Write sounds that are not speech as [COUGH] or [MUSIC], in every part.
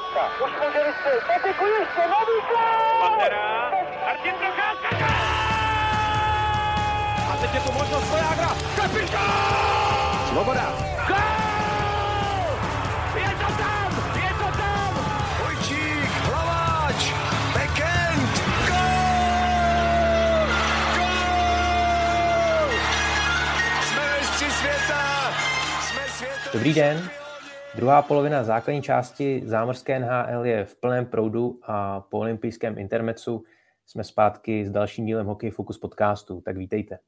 Procházka. Už může vystřelit. Patiku ještě, nový Pantera. Martin Procházka. A teď je tu možnost Vojágra. Kapitán! Svoboda. Gol! Je to tam! Je to tam! Vojčík, Hlaváč, Bekend, gol! Gol! Jsme mistři světa! Jsme světa! Dobrý den. Druhá polovina základní části zámořské NHL je v plném proudu a po olympijském intermecu jsme zpátky s dalším dílem Hockey Focus podcastu, tak vítejte.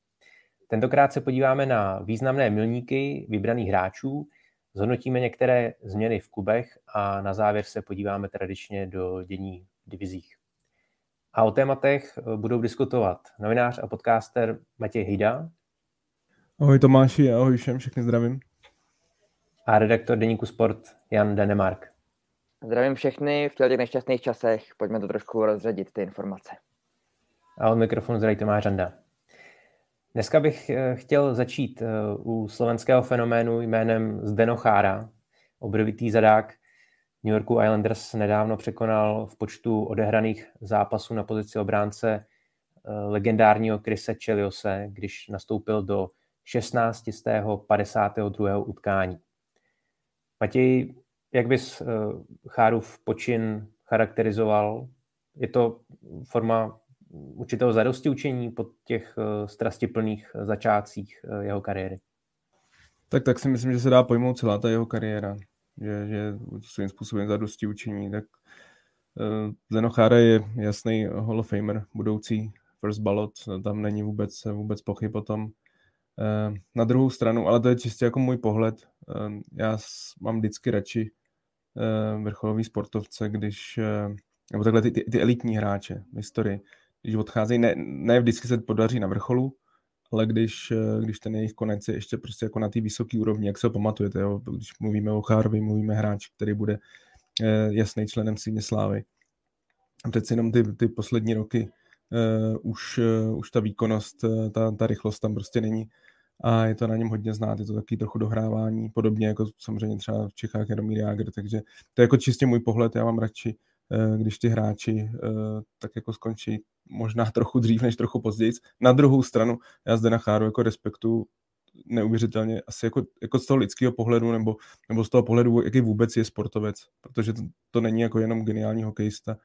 Tentokrát se podíváme na významné milníky vybraných hráčů, zhodnotíme některé změny v klubech a na závěr se podíváme tradičně do dění v divizích. A o tématech budou diskutovat novinář a podcaster Matěj Hejda. Ahoj Tomáši, ahoj všem, všechny zdravím a redaktor deníku Sport Jan Denemark. Zdravím všechny v těch nešťastných časech. Pojďme to trošku rozředit, ty informace. A od mikrofonu zdraví Tomáš Randa. Dneska bych eh, chtěl začít eh, u slovenského fenoménu jménem Zdeno Chára. Obrovitý zadák New Yorku Islanders nedávno překonal v počtu odehraných zápasů na pozici obránce eh, legendárního Krise Cheliose, když nastoupil do 16. z 52. utkání. Matěj, jak bys uh, Chárův počin charakterizoval? Je to forma určitého zadosti učení po těch uh, strastiplných začátcích uh, jeho kariéry? Tak, tak si myslím, že se dá pojmout celá ta jeho kariéra, že, že svým způsobem zadosti učení. Tak Zeno Chára je jasný Hall of Famer, budoucí first ballot, tam není vůbec, vůbec pochyb o tom. Na druhou stranu, ale to je čistě jako můj pohled, já mám vždycky radši ehm, vrcholový sportovce, když, ehm, nebo takhle ty, ty, ty elitní hráče v historii, když odcházejí, ne, ne vždycky se podaří na vrcholu, ale když, když ten jejich konec je ještě prostě jako na té vysoké úrovni, jak se ho pamatujete, jo? když mluvíme o Chárovi, mluvíme hráč, který bude jasný členem síně slávy. A přeci jenom ty, ty poslední roky uh, už, uh, už ta výkonnost, uh, ta, ta rychlost tam prostě není a je to na něm hodně znát, je to taky trochu dohrávání, podobně jako samozřejmě třeba v Čechách Jaromír Jágr, takže to je jako čistě můj pohled, já mám radši, eh, když ty hráči eh, tak jako skončí možná [LAUGHS] trochu dřív než trochu později. Na druhou stranu, já zde na Cháru jako respektu neuvěřitelně asi jako, jako z toho lidského pohledu nebo, nebo z toho pohledu, jaký vůbec je sportovec, protože to, to není jako jenom geniální hokejista,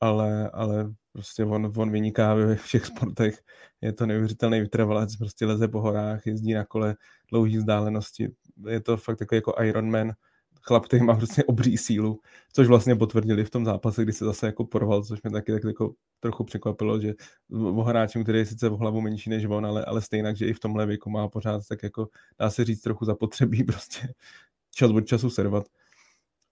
ale, ale prostě on, on vyniká ve všech sportech. Je to neuvěřitelný vytrvalec, prostě leze po horách, jezdí na kole dlouhé vzdálenosti. Je to fakt takový jako Ironman, chlap, který má prostě obří sílu, což vlastně potvrdili v tom zápase, kdy se zase jako porval, což mě taky tak jako trochu překvapilo, že o hráčem, který je sice v hlavu menší než on, ale, ale stejně, že i v tomhle věku má pořád tak jako, dá se říct, trochu zapotřebí [LAUGHS] prostě čas od času servat.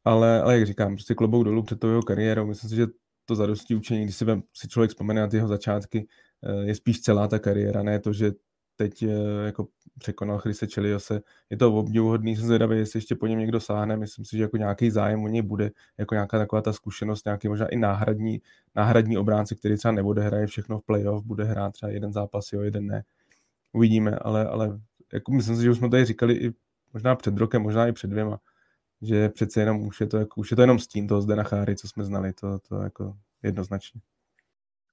Ale, ale jak říkám, prostě klobou dolů před tou jeho kariérou. Myslím si, že to zadosti učení, když si, vem, si člověk vzpomene na ty jeho začátky, eh, je spíš celá ta kariéra, ne to, že teď eh, jako překonal Chrise Čeliose. Je to obdivuhodný, jsem zvědavý, jestli ještě po něm někdo sáhne. Myslím si, že jako nějaký zájem o něj bude, jako nějaká taková ta zkušenost, nějaký možná i náhradní, náhradní obránce, který třeba nebude hraje všechno v playoff, bude hrát třeba jeden zápas, jo, jeden ne. Uvidíme, ale, ale jako myslím si, že už jsme tady říkali i možná před rokem, možná i před dvěma, že přece jenom už je to, jako, už je to jenom stín toho zde na Cháry, co jsme znali, to, to jako jednoznačně.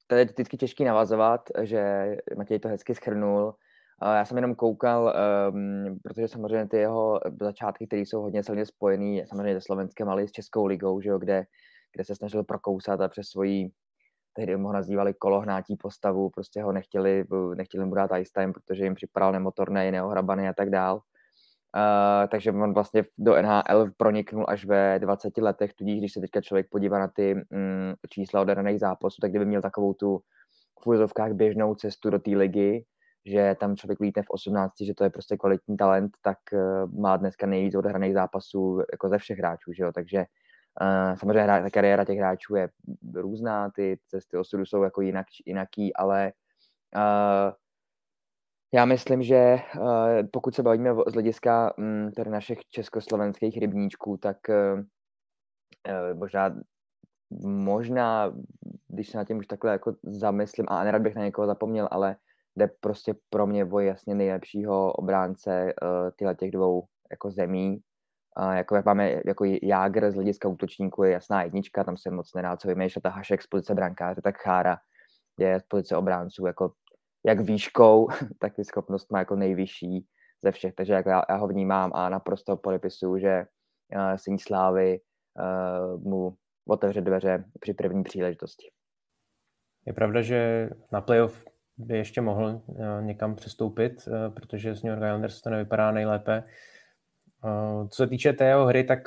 To je vždycky těžký navazovat, že Matěj to hezky schrnul. Já jsem jenom koukal, um, protože samozřejmě ty jeho začátky, které jsou hodně silně spojený, samozřejmě se Slovenskem, ale i s Českou ligou, že jo, kde, kde se snažil prokousat a přes svoji, tehdy ho nazývali kolohnátí postavu, prostě ho nechtěli, nechtěli mu dát ice time, protože jim připadal nemotorné, neohrabaný a tak dál. Uh, takže on vlastně do NHL proniknul až ve 20 letech, tudíž když se teďka člověk podívá na ty um, čísla odehraných zápasů, tak kdyby měl takovou tu v běžnou cestu do té ligy, že tam člověk vítne v 18, že to je prostě kvalitní talent, tak uh, má dneska nejvíc odehraných zápasů jako ze všech hráčů, že jo? takže uh, samozřejmě hra, ta kariéra těch hráčů je různá, ty cesty osudu jsou jako jinak, jinaký, ale uh, já myslím, že uh, pokud se bavíme z hlediska um, tady našich československých rybníčků, tak uh, možná, možná, když se na tím už takhle jako zamyslím, a nerad bych na někoho zapomněl, ale jde prostě pro mě o jasně nejlepšího obránce tyhle těch dvou jako zemí. Jako jak máme jako Jágr z hlediska útočníku je jasná jednička, tam se moc nedá co vymýšlet a Hašek z pozice brankáře, tak Chára je z pozice obránců jako jak výškou, [LAUGHS] tak i schopnost má jako nejvyšší ze všech, takže jak já, já ho vnímám a naprosto podepisuju, že uh, Syň Slávy uh, mu otevře dveře při první příležitosti. Je pravda, že na playoff by ještě mohl uh, někam přestoupit, protože z New York Islanders to nevypadá nejlépe. Co se týče té jeho hry, tak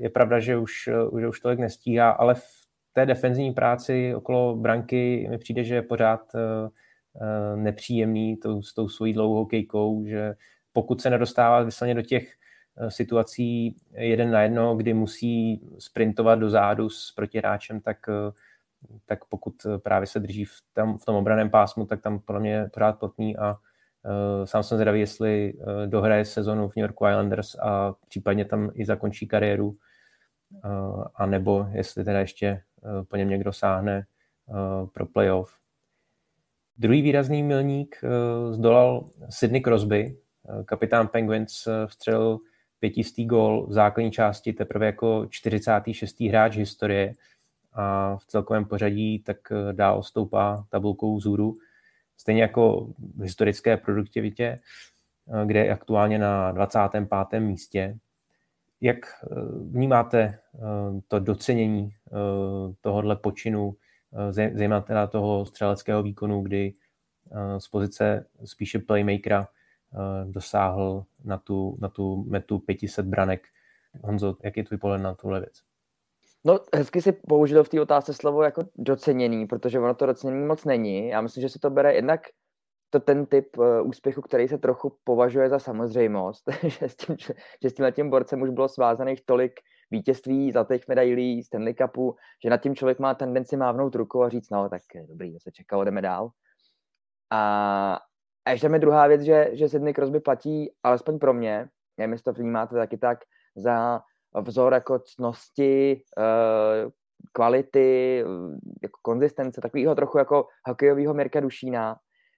je pravda, že už, uh, už tolik nestíhá, ale v té defenzivní práci okolo branky mi přijde, že je pořád Eh, nepříjemný tou, s tou svojí dlouhou kejkou, že pokud se nedostává vysloně do těch eh, situací jeden na jedno, kdy musí sprintovat do zádu s protiráčem, tak, eh, tak pokud právě se drží v, tam, v tom obraném pásmu, tak tam podle mě pořád platný a uh, sám jsem zvědavý, jestli uh, dohraje sezonu v New York Islanders a případně tam i zakončí kariéru, uh, a nebo jestli teda ještě uh, po něm někdo sáhne uh, pro playoff. Druhý výrazný milník uh, zdolal Sidney Crosby. Uh, kapitán Penguins uh, vstřelil pětistý gól v základní části teprve jako 46. hráč historie a v celkovém pořadí tak dál stoupá tabulkou vzhůru. Stejně jako v historické produktivitě, kde je aktuálně na 25. místě. Jak vnímáte to docenění tohohle počinu Eh, zejména teda toho střeleckého výkonu, kdy eh, z pozice spíše playmakera eh, dosáhl na tu, na tu metu 500 branek. Honzo, jak je tvůj pohled na tuhle věc? No, hezky si použil v té otázce slovo jako doceněný, protože ono to docenění moc není. Já myslím, že se to bere jednak to ten typ úspěchu, který se trochu považuje za samozřejmost, [LAUGHS] že s tím, že s tím borcem už bylo svázaných tolik vítězství zlatých medailí, Stanley Cupu, že nad tím člověk má tendenci mávnout ruku a říct, no tak dobrý, se čekalo, jdeme dál. A, a ještě mi druhá věc, že, že Sydney Crosby platí, alespoň pro mě, nevím, jestli to vnímáte taky tak, za vzor jako cnosti, uh, kvality, jako konzistence, takového trochu jako hokejového Mirka Dušína,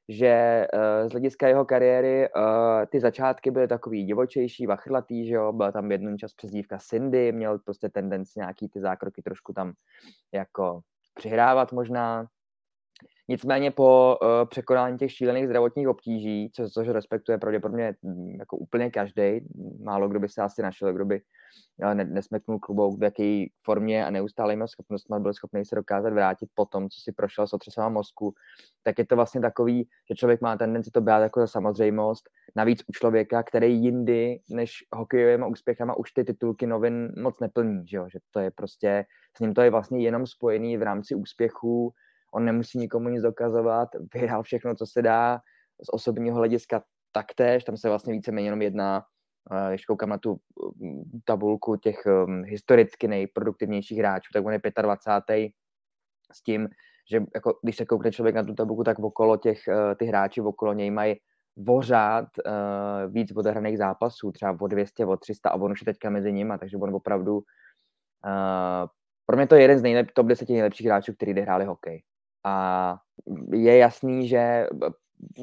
že uh, z hlediska jeho kariéry uh, ty začátky byly takový divočejší, vachrlatý, že jo, byla tam jednou čas přezdívka Cindy, měl prostě tendenci nějaký ty zákroky trošku tam jako přihrávat možná. Nicméně po uh, překonání těch šílených zdravotních obtíží, co, což respektuje pravděpodobně mm, jako úplně každý, málo kdo by se asi našel, kdo by ne, nesmeknul klubou, v jaké formě a neustále měl schopnost, byl schopný se dokázat vrátit po tom, co si prošel s otřesama mozku, tak je to vlastně takový, že člověk má tendenci to brát jako za samozřejmost. Navíc u člověka, který jindy než hokejovými úspěchama už ty titulky novin moc neplní, že, jo? že to je prostě, s ním to je vlastně jenom spojený v rámci úspěchů, on nemusí nikomu nic dokazovat, vyhrál všechno, co se dá z osobního hlediska taktéž, tam se vlastně víceméně jenom jedná když koukám na tu mm, tabulku těch um, historicky nejproduktivnějších hráčů, tak on je 25. s tím, že jako, když se koukne člověk na tu tabulku, tak okolo těch, uh, ty hráči okolo něj mají vořád uh, víc odehraných zápasů, třeba o 200, o 300 a on už je teďka mezi nimi, takže on opravdu uh, pro mě to je jeden z nejlep, top 10 nejlepších hráčů, který hráli hokej. A je jasný, že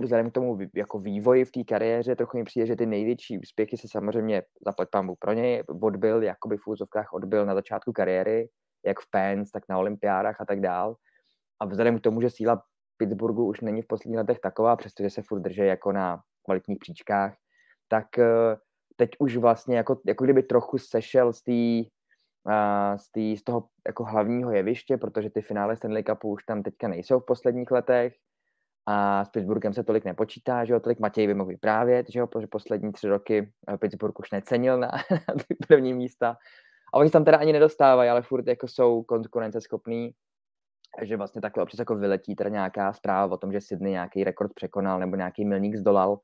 vzhledem k tomu jako vývoji v té kariéře trochu mi přijde, že ty největší úspěchy se samozřejmě zaplať pambu pro něj odbil, jakoby v úzovkách odbil na začátku kariéry, jak v Pens, tak na olympiádách a tak dál. A vzhledem k tomu, že síla Pittsburghu už není v posledních letech taková, přestože se furt drží jako na kvalitních příčkách, tak eh, teď už vlastně jako, jako kdyby trochu sešel z té z, tý, z toho jako hlavního jeviště, protože ty finále Stanley Cupu už tam teďka nejsou v posledních letech a s Pittsburghem se tolik nepočítá, že jo, tolik Matěj by mohl vyprávět, že jo, protože poslední tři roky eh, Pittsburgh už necenil na, [LAUGHS] na ty první místa. A oni tam teda ani nedostávají, ale furt jako jsou konkurenceschopní, že vlastně takhle občas jako vyletí teda nějaká zpráva o tom, že Sydney nějaký rekord překonal nebo nějaký milník zdolal.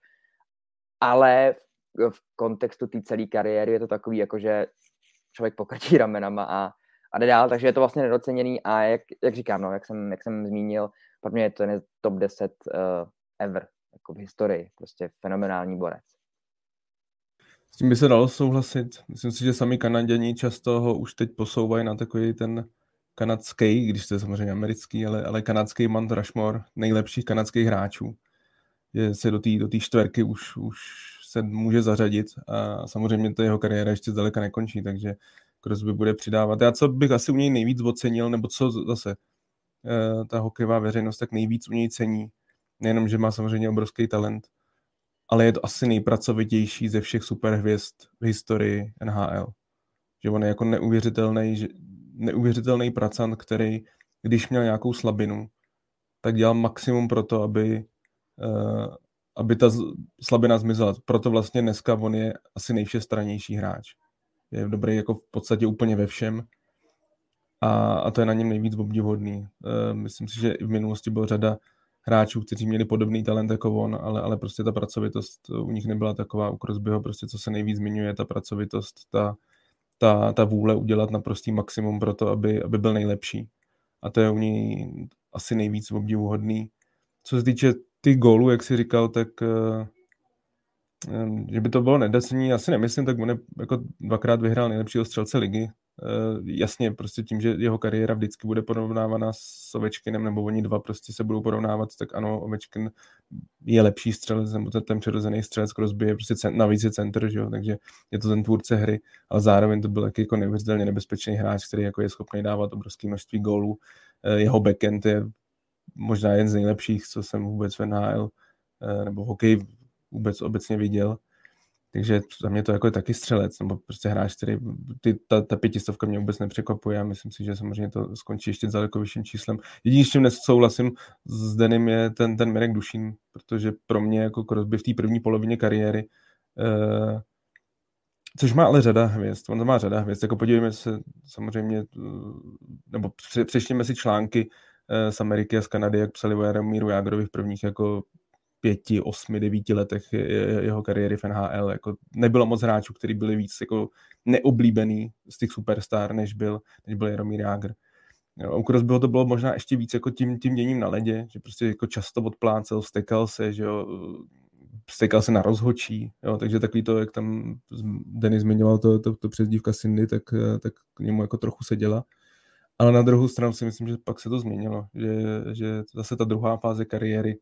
Ale v, v kontextu té celé kariéry je to takový, jako že člověk pokrčí [LAUGHS] ramenama a, a jde dál, takže je to vlastně nedoceněný a jak, jak říkám, no, jak jsem, jak jsem zmínil, pro mě je to ten top 10 uh, ever, jako v historii, prostě fenomenální borec. S tím by se dalo souhlasit. Myslím si, že sami Kanaděni často ho už teď posouvají na takový ten kanadský, když to je samozřejmě americký, ale, ale kanadský Mount Rushmore nejlepších kanadských hráčů. Je se do té do čtverky už, už se může zařadit a samozřejmě to jeho kariéra ještě zdaleka nekončí, takže Crosby bude přidávat. Já co bych asi u něj nejvíc ocenil, nebo co zase eh, ta hokejová veřejnost tak nejvíc u něj cení, nejenom, že má samozřejmě obrovský talent, ale je to asi nejpracovitější ze všech superhvězd v historii NHL. Že on je jako neuvěřitelný, neuvěřitelný pracant, který, když měl nějakou slabinu, tak dělal maximum pro to, aby, uh, aby ta slabina zmizela. Proto vlastně dneska on je asi nejvšestranější hráč. Je dobrý jako v podstatě úplně ve všem a, a to je na něm nejvíc obdivodný. Uh, myslím si, že i v minulosti byla řada hráčů, kteří měli podobný talent jako on, ale, ale prostě ta pracovitost u nich nebyla taková. U Crosbyho prostě, co se nejvíc zmiňuje, ta pracovitost, ta, ta, ta vůle udělat naprostý maximum pro to, aby, aby byl nejlepší. A to je u něj asi nejvíc obdivuhodný. Co se týče ty gólů, jak jsi říkal, tak uh, že by to bylo nedacení, asi nemyslím, tak on jako dvakrát vyhrál nejlepšího střelce ligy, Uh, jasně, prostě tím, že jeho kariéra vždycky bude porovnávána s Ovečkinem, nebo oni dva prostě se budou porovnávat, tak ano, Ovečkin je lepší střelec, nebo ten, ten přirozený střelec Crosby je prostě cent, navíc je center, že jo? takže je to ten tvůrce hry, ale zároveň to byl taky jako nebezpečný hráč, který jako je schopný dávat obrovské množství gólů. Uh, jeho backend je možná jeden z nejlepších, co jsem vůbec v NHL uh, nebo hokej vůbec obecně viděl. Takže za mě to jako je taky střelec, nebo prostě hráč, který ty, ta, ta pětistovka mě vůbec nepřekvapuje a myslím si, že samozřejmě to skončí ještě daleko vyšším číslem. Jediný, s čím nesouhlasím s Denim je ten, ten Mirek Dušín, protože pro mě jako Crosby v té první polovině kariéry uh, Což má ale řada hvězd. On to má řada hvězd. Jako podívejme se samozřejmě, eh, nebo přečtěme si články eh, z Ameriky a z Kanady, jak psali o Jaromíru Jágrovi v prvních jako pěti, osmi, devíti letech jeho kariéry v NHL. Jako nebylo moc hráčů, kteří byli víc jako neoblíbený z těch superstar, než byl, než byl Jaromír Jágr. U Crosbyho to bylo možná ještě víc jako tím, tím děním na ledě, že prostě jako často odplácel, stekal se, že jo, stekal se na rozhočí, jo, takže takový to, jak tam Denis zmiňoval to, to, to přezdívka Cindy, tak, tak k němu jako trochu seděla. Ale na druhou stranu si myslím, že pak se to změnilo, že, že zase ta druhá fáze kariéry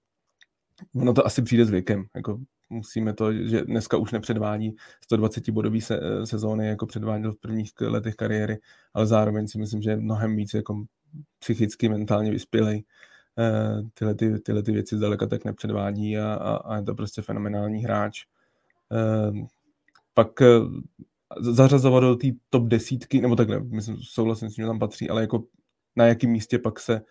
ono to asi přijde s věkem. Jako musíme to, že dneska už nepředvádí 120 bodový se, eh, sezóny, jako předváděl v prvních letech kariéry, ale zároveň si myslím, že je mnohem víc jako psychicky, mentálně vyspělej. Eh, tyhle, ty, tyhle ty věci zdaleka tak nepředvádí a, a, a je to prostě fenomenální hráč. Eh, pak zařazovat do té top desítky, nebo takhle, myslím, souhlasím s tím, že tam patří, ale jako na jakém místě pak se,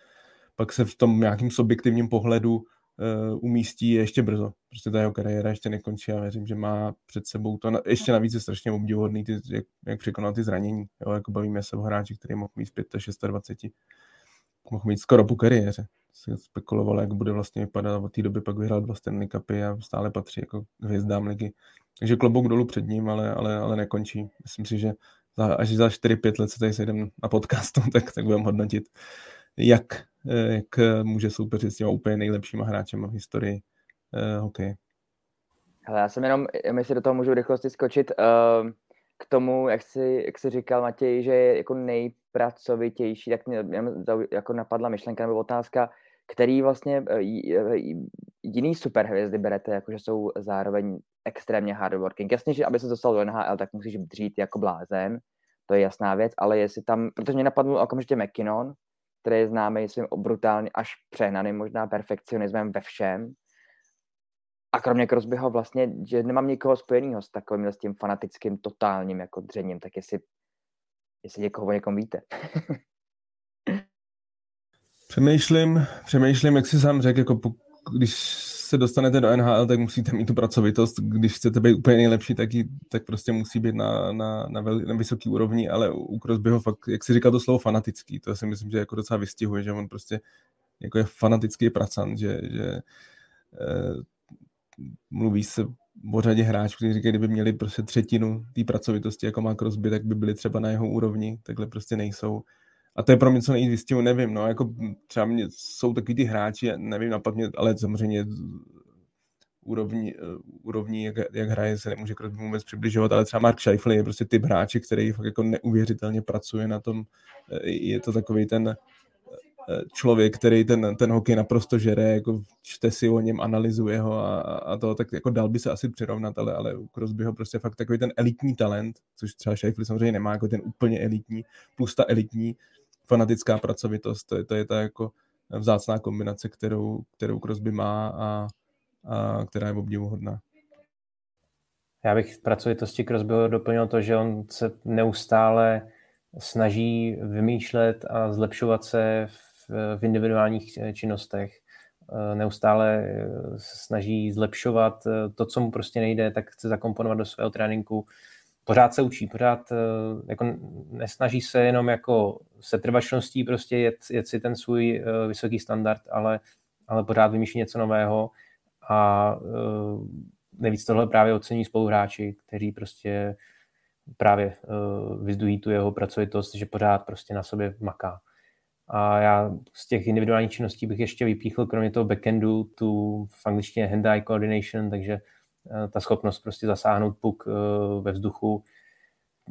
pak se v tom nějakým subjektivním pohledu uh, umístí je ještě brzo. Prostě ta jeho kariéra ještě nekončí a věřím, že má před sebou to. Na, ještě navíc je strašně obdivuhodný, ty, jak, jak překonal ty zranění. Jo, jako bavíme se o hráči, který mohl mít z 25, mohl mít skoro po kariéře. Se spekulovalo, jak bude vlastně vypadat od té doby pak vyhrál dva Stanley Cupy a stále patří jako hvězdám ligy. Takže klobouk dolů před ním, ale, ale, ale nekončí. Myslím si, že za, až za 4-5 let se tady sejdem na podcastu, [LAUGHS] tak, tak budeme hodnotit, jak Eh, jak eh, může soupeřit s těma úplně nejlepšíma hráčema v historii uh, hokeje. Hele, já jsem jenom, si do toho můžu rychlosti skočit, uh, k tomu, jak jsi, jak jsi říkal, Matěj, že je jako nejpracovitější, tak mě, mě jako napadla myšlenka nebo otázka, který vlastně jiný superhvězdy berete, jakože jsou zároveň extrémně hardworking. Jasně, že aby se dostal do NHL, tak musíš dřít jako blázen, to je jasná věc, ale jestli tam, protože mě napadl okamžitě McKinnon, který je známý svým brutálně až přehnaným možná perfekcionismem ve všem. A kromě Crosbyho vlastně, že nemám nikoho spojeného s takovým s tím fanatickým, totálním jako dřením, tak jestli, jestli někoho o někom víte. [LAUGHS] přemýšlím, přemýšlím, jak si sám řekl, jako když se dostanete do NHL, tak musíte mít tu pracovitost. Když chcete být úplně nejlepší, tak, ji, tak prostě musí být na, na, na, vel, na vysoký úrovni, ale u Crosbyho fakt, jak si říká to slovo fanatický, to si myslím, že jako docela vystihuje, že on prostě jako je fanatický pracant, že, že eh, mluví se o řadě hráčů, kteří říkají, kdyby měli prostě třetinu té pracovitosti, jako má Crosby, tak by byli třeba na jeho úrovni, takhle prostě nejsou. A to je pro mě co nejvíc nevím, no, jako třeba mě, jsou takový ty hráči, nevím, napadně, ale samozřejmě úrovní, úrovní jak, jak, hraje, se nemůže k vůbec přibližovat, ale třeba Mark Scheifele je prostě typ hráče, který fakt jako neuvěřitelně pracuje na tom, eh, je to takový ten člověk, který ten, ten hokej naprosto žere, jako čte si o něm, analyzuje ho a, a to, tak jako dal by se asi přirovnat, ale, ale u Crosbyho prostě fakt takový ten elitní talent, což třeba Sheffield samozřejmě nemá, jako ten úplně elitní, plus ta elitní fanatická pracovitost, to je, to je ta jako vzácná kombinace, kterou, kterou Crosby má a, a která je obdivuhodná. Já bych pracovitosti Crosbyho doplnil to, že on se neustále snaží vymýšlet a zlepšovat se v, v individuálních činnostech. Neustále snaží zlepšovat to, co mu prostě nejde, tak chce zakomponovat do svého tréninku. Pořád se učí, pořád jako nesnaží se jenom jako se trvačností prostě jet, jet si ten svůj vysoký standard, ale, ale pořád vymýšlí něco nového a nejvíc tohle právě ocení spoluhráči, kteří prostě právě vyzdují tu jeho pracovitost, že pořád prostě na sobě maká. A já z těch individuálních činností bych ještě vypíchl, kromě toho backendu, tu v angličtině hand-eye coordination, takže ta schopnost prostě zasáhnout puk uh, ve vzduchu.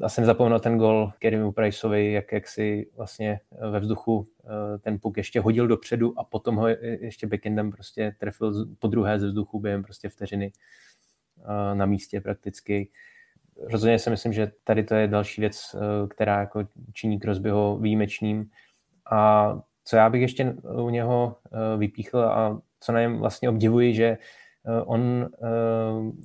A jsem zapomněl ten gol Kerimu Priceovi, jak, jak si vlastně ve vzduchu ten puk ještě hodil dopředu a potom ho ještě backendem prostě trefil po druhé ze vzduchu během prostě vteřiny na místě prakticky rozhodně si myslím, že tady to je další věc, eh, která jako činí Crosbyho výjimečným. A co já bych ještě u něho eh, vypíchl a co na něm vlastně obdivuji, že eh, on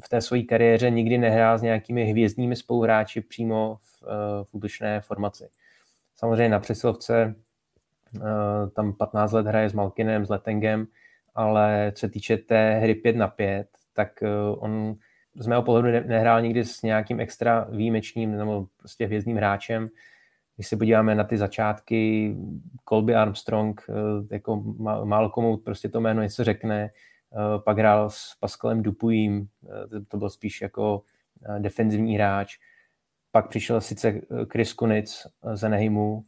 v té své kariéře nikdy nehrál s nějakými hvězdními spoluhráči přímo v, v útočné formaci. Samozřejmě na přesilovce tam 15 let hraje s Malkinem, s Letengem, ale co se týče té hry 5 na 5, tak on z mého pohledu nehrál nikdy s nějakým extra výjimečným nebo prostě hvězdným hráčem. Když se podíváme na ty začátky, Colby Armstrong, eh, jako málo komu prostě to jméno něco řekne, eh, pak hrál s Pascalem Dupuyím, eh, to byl spíš jako defenzivní hráč. Pak přišel sice Chris Kunic z Anaheimu,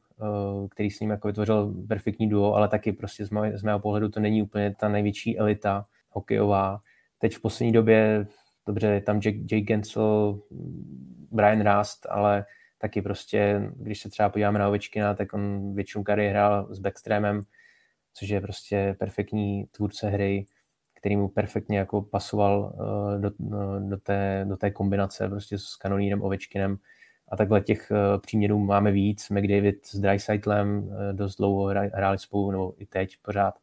který s ním jako vytvořil perfektní duo, ale taky prostě z mého, z mého pohledu to není úplně ta největší elita hokejová. Teď v poslední době dobře, je tam Jake, Jake Gensel, Brian Rast, ale taky prostě, když se třeba podíváme na Ovečkina, tak on většinu kariéry hrál s Backstreamem, což je prostě perfektní tvůrce hry, který mu perfektně jako pasoval eh, do, eh, do, té, do té kombinace prostě s Kanonírem Ovečkinem. A takhle těch eh, příměrů máme víc. McDavid s Dreisaitlem dost dlouho hráli spolu, nebo i teď pořád,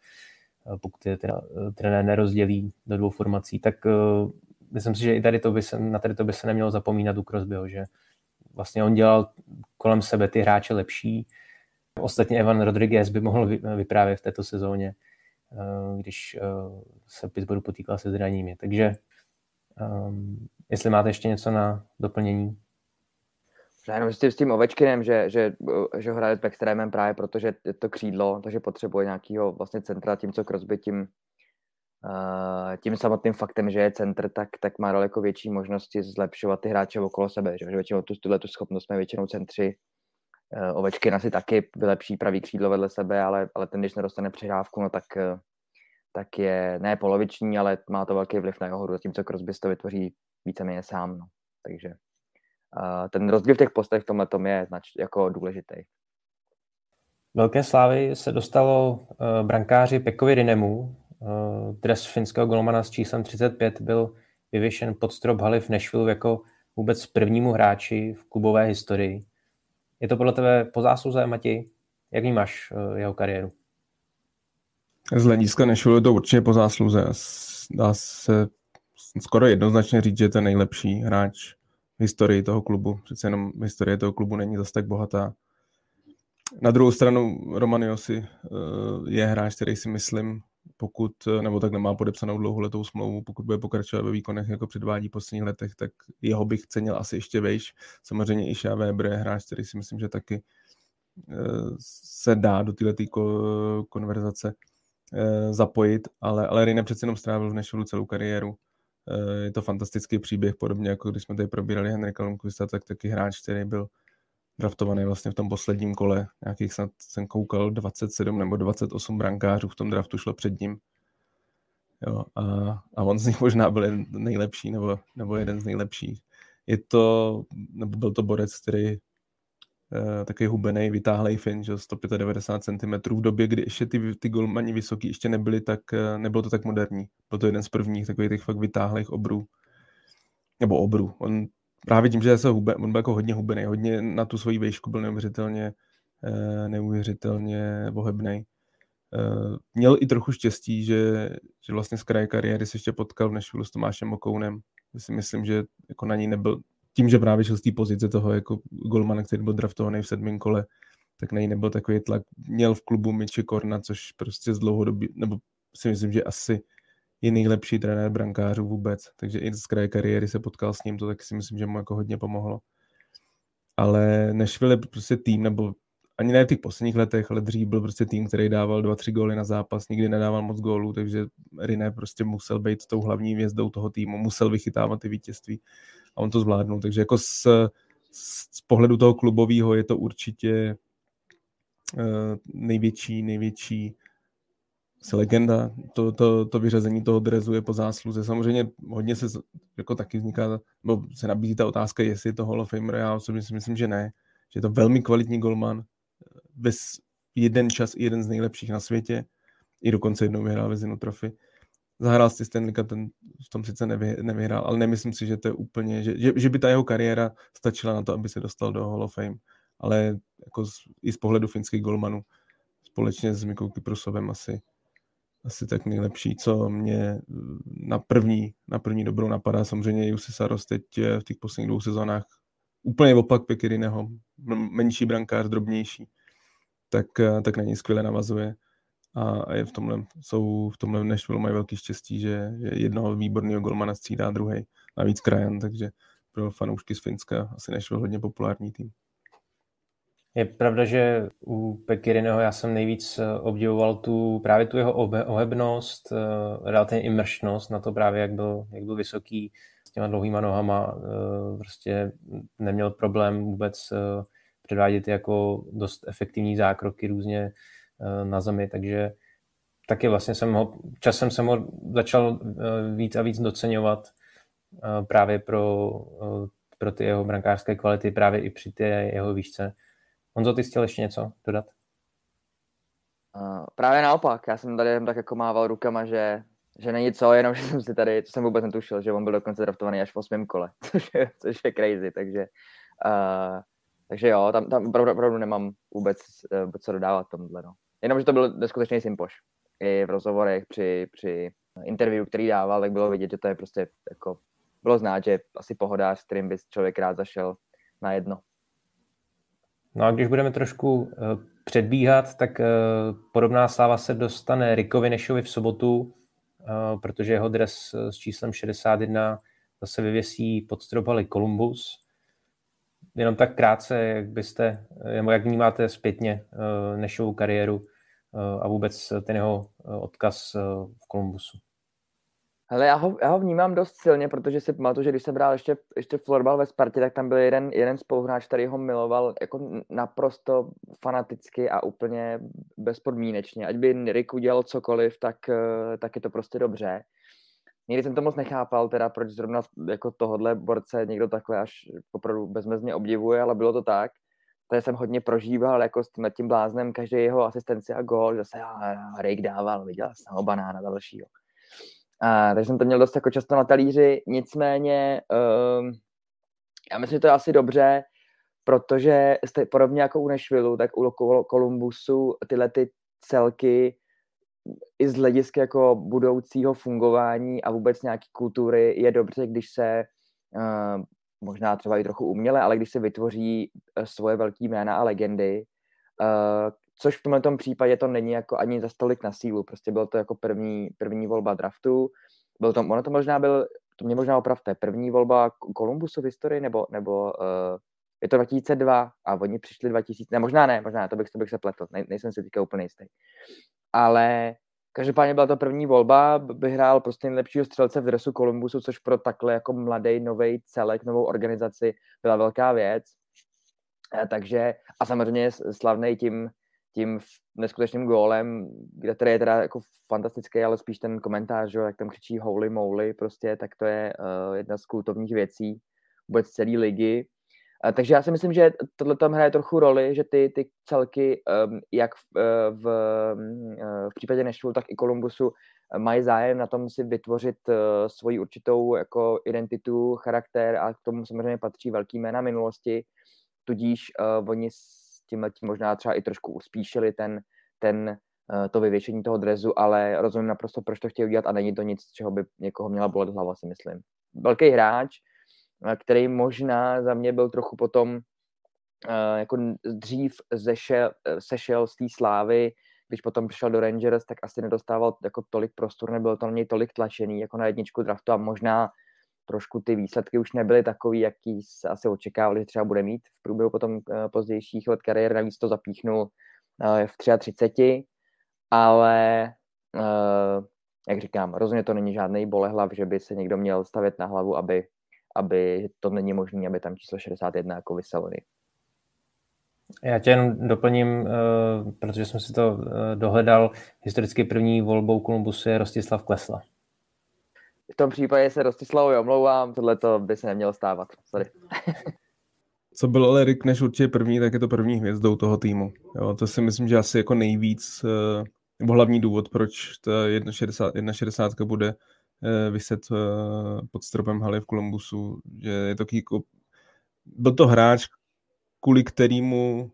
pokud je teda trenér nerozdělí do dvou formací, tak myslím si, že i tady to by se, na tady to by se nemělo zapomínat u Crosbyho, že vlastně on dělal kolem sebe ty hráče lepší. Ostatně Evan Rodriguez by mohl vyprávět v této sezóně, když eh, se Pittsburgh potýkal se zraněními. Takže um, jestli máte ještě něco na doplnění? Já jenom s tím, Ovečkinem, že, že, že hraje s extrémem právě protože je to křídlo, takže potřebuje nějakého vlastně centra, tím co Crosby tím tím samotným faktem, že je center, tak, tak má daleko větší možnosti zlepšovat ty hráče okolo sebe. Že, že většinou tu, tuhle tu schopnost mají většinou centři. Uh, Ovečky asi taky vylepší pravý křídlo vedle sebe, ale, ale ten, když nedostane přihrávku, no tak, uh, tak je ne poloviční, ale má to velký vliv na jeho hru, zatímco Crosby to vytvoří víceméně sám. No. Takže uh, ten rozdíl v těch postech v tomhle je znač, jako důležitý. Velké slávy se dostalo brankáři Pekovi Rinemu, dres finského golmana s číslem 35 byl vyvěšen pod strop haly v Nashville jako vůbec prvnímu hráči v klubové historii. Je to podle tebe po zásluze, Mati? Jak vnímáš uh, jeho kariéru? Z hlediska je to určitě po zásluze. Dá se skoro jednoznačně říct, že je ten nejlepší hráč v historii toho klubu. Přece jenom historie toho klubu není zase tak bohatá. Na druhou stranu Roman Josi uh, je hráč, který si myslím pokud, nebo tak nemá podepsanou dlouholetou smlouvu, pokud bude pokračovat ve výkonech, jako předvádí v posledních letech, tak jeho bych cenil asi ještě vejš. Samozřejmě i Weber je hráč, který si myslím, že taky eh, se dá do této konverzace eh, zapojit, ale, ale Rine přece jenom strávil v Nashville celou kariéru. Eh, je to fantastický příběh, podobně jako když jsme tady probírali Henrika Lundqvista, tak taky hráč, který byl draftovaný vlastně v tom posledním kole. Nějakých snad jsem koukal 27 nebo 28 brankářů v tom draftu šlo před ním. Jo, a, a on z nich možná byl nejlepší nebo, nebo jeden z nejlepších. Je to, nebo byl to borec, který uh, takový hubený, vytáhlej fin, že 195 cm v době, kdy ještě ty, ty golmani vysoký ještě nebyly tak, uh, nebylo to tak moderní. Byl to jeden z prvních takových těch fakt vytáhlých obrů. Nebo obrů. On právě tím, že se hube, on byl jako hodně hubený, hodně na tu svoji výšku byl neuvěřitelně, uh, neuvěřitelně bohebný. Uh, měl i trochu štěstí, že, že vlastně z kraje kariéry se ještě potkal v Nashville s Tomášem Okounem. Já si myslím, že jako na ní nebyl, tím, že právě šel z té pozice toho jako golmana, který byl draftovaný v sedmém kole, tak na ní nebyl takový tlak. Měl v klubu Michi Korna, což prostě z dlouhodobí, nebo si myslím, že asi je nejlepší trenér brankářů vůbec, takže i z kraje kariéry se potkal s ním, to taky si myslím, že mu jako hodně pomohlo. Ale Nashville je prostě tým, nebo ani ne v těch posledních letech, ale dřív byl prostě tým, který dával dva, tři góly na zápas, nikdy nedával moc gólů, takže Riné prostě musel být tou hlavní vězdou toho týmu, musel vychytávat ty vítězství a on to zvládnul. Takže jako z, z pohledu toho klubového je to určitě uh, největší, největší se legenda, to, to, to vyřazení toho drezu je po zásluze. Samozřejmě hodně se jako taky vzniká, nebo se nabízí ta otázka, jestli je to Hall of Famer, já osobně si myslím, že ne, že je to velmi kvalitní golman, bez jeden čas i jeden z nejlepších na světě, i dokonce jednou vyhrál Vezinu trofy. Zahrál si Stanley Cup, ten v tom sice nevy, nevyhrál, ale nemyslím si, že to je úplně, že, že, že by ta jeho kariéra stačila na to, aby se dostal do Hall of Fame. Ale jako z, i z pohledu finských golmanů společně s Mikou Kyprosovem asi, asi tak nejlepší, co mě na první, na první dobrou napadá. Samozřejmě Jussi Saros teď v těch posledních dvou sezónách úplně opak Pekirineho, menší brankář, drobnější, tak, tak na něj skvěle navazuje a je v tomhle, jsou v tomhle Nashville mají velký štěstí, že, že jednoho výborného golmana střídá druhý, navíc krajan, takže pro fanoušky z Finska asi Nashville hodně populární tým. Je pravda, že u Pekirineho já jsem nejvíc eh, obdivoval tu, právě tu jeho ohebnost, eh, relativně imršnost na to právě, jak byl, jak byl vysoký s těma dlouhýma nohama, eh, prostě neměl problém vůbec předvádět jako dost efektivní zákroky různě na zemi, takže taky vlastně jsem ho, časem jsem ho začal víc a víc doceňovat právě pro, pro ty jeho brankářské kvality, právě i při té jeho výšce. Honzo, ty chtěl ještě něco dodat? Uh, právě naopak, já jsem tady jen tak jako mával rukama, že, že není co, jenom že jsem si tady, to jsem vůbec netušil, že on byl dokonce draftovaný až v osmém kole, [LAUGHS] což je, což je crazy, takže, uh, takže jo, tam, tam opravdu, opravdu nemám vůbec uh, co dodávat tomuhle, no. Jenom, že to byl neskutečný simpoš. I v rozhovorech při, při interview, který dával, tak bylo vidět, že to je prostě jako, bylo znát, že asi pohodář, s kterým by člověk rád zašel na jedno. No a když budeme trošku eh, předbíhat, tak eh, podobná sláva se dostane Rikovi Nešovi v sobotu, eh, protože jeho dres s číslem 61 zase vyvěsí pod stropali Columbus. Jenom tak krátce, jak byste, jak vnímáte zpětně Nešovu kariéru a vůbec ten jeho odkaz v Columbusu? Hele, já ho, já ho vnímám dost silně, protože si pamatuju, že když jsem hrál ještě, ještě florbal ve Spartě, tak tam byl jeden, jeden spoluhráč, který ho miloval jako naprosto fanaticky a úplně bezpodmínečně. Ať by Rick udělal cokoliv, tak, eh, tak je to prostě dobře. Někdy jsem to moc nechápal, teda proč zrovna jako tohodle borce někdo takhle až opravdu bezmezně obdivuje, ale bylo to tak. To jsem hodně prožíval jako s tím, tím bláznem každý jeho asistenci a gol, že se Rick dával, viděl jsem ho banána dalšího. A, takže jsem to měl dost jako často na talíři, nicméně um, já myslím, že to je asi dobře, protože jste, podobně jako u Nashville, tak u Columbusu tyhle ty celky i z hlediska jako budoucího fungování a vůbec nějaký kultury je dobře, když se uh, možná třeba i trochu uměle, ale když se vytvoří uh, svoje velké jména a legendy, uh, což v tomhle případě to není jako ani za stolik na sílu, prostě bylo to jako první, první volba draftu, byl to, ono to možná byl, to mě možná opravte, první volba Kolumbusu v historii, nebo, nebo uh, je to 2002 a oni přišli 2000, ne, možná ne, možná ne, to bych, to bych se pletl, ne, nejsem si teďka úplně jistý. Ale každopádně byla to první volba, vyhrál prostě nejlepšího střelce v dresu Kolumbusu, což pro takhle jako mladý, nový celek, novou organizaci byla velká věc. Eh, takže a samozřejmě slavný tím, tím neskutečným gólem, kde tady je teda jako fantastický, ale spíš ten komentář, že, jak tam křičí holy moly, prostě, tak to je uh, jedna z kultovních věcí vůbec celé ligy. Takže já si myslím, že tohle tam hraje trochu roli, že ty, ty celky, um, jak v, eh, v, v případě Nashville, tak i Columbusu, mají zájem na tom si vytvořit uh, svoji určitou jako identitu, charakter a k tomu samozřejmě patří velký jména minulosti, tudíž uh, oni tím možná třeba i trošku uspíšili ten, ten uh, to vyvěšení toho drezu, ale rozumím naprosto, proč to chtějí udělat a není to nic, čeho by někoho měla bolet hlava, si myslím. Velký hráč, který možná za mě byl trochu potom jako dřív zešel, sešel z té slávy, když potom přišel do Rangers, tak asi nedostával jako tolik prostoru, nebylo to na něj tolik tlačený jako na jedničku draftu a možná trošku ty výsledky už nebyly takový, jaký se asi očekávali, že třeba bude mít v průběhu potom pozdějších let kariéry, navíc to zapíchnul v 33, ale jak říkám, rozhodně to není žádný bolehlav, že by se někdo měl stavět na hlavu, aby aby to není možné, aby tam číslo 61 jako vyselo. Já tě jen doplním, protože jsem si to dohledal. Historicky první volbou Kolumbusu je Rostislav Klesla. V tom případě se Rostislavovi omlouvám, tohle to by se nemělo stávat. Sorry. Co byl ale Rick než určitě první, tak je to první hvězdou toho týmu. Jo, to si myslím, že asi jako nejvíc, uh, nebo hlavní důvod, proč ta 1,60, 1,60 bude Eh, vyset eh, pod stropem haly v Kolumbusu, že je to jako, byl to hráč, kvůli kterému,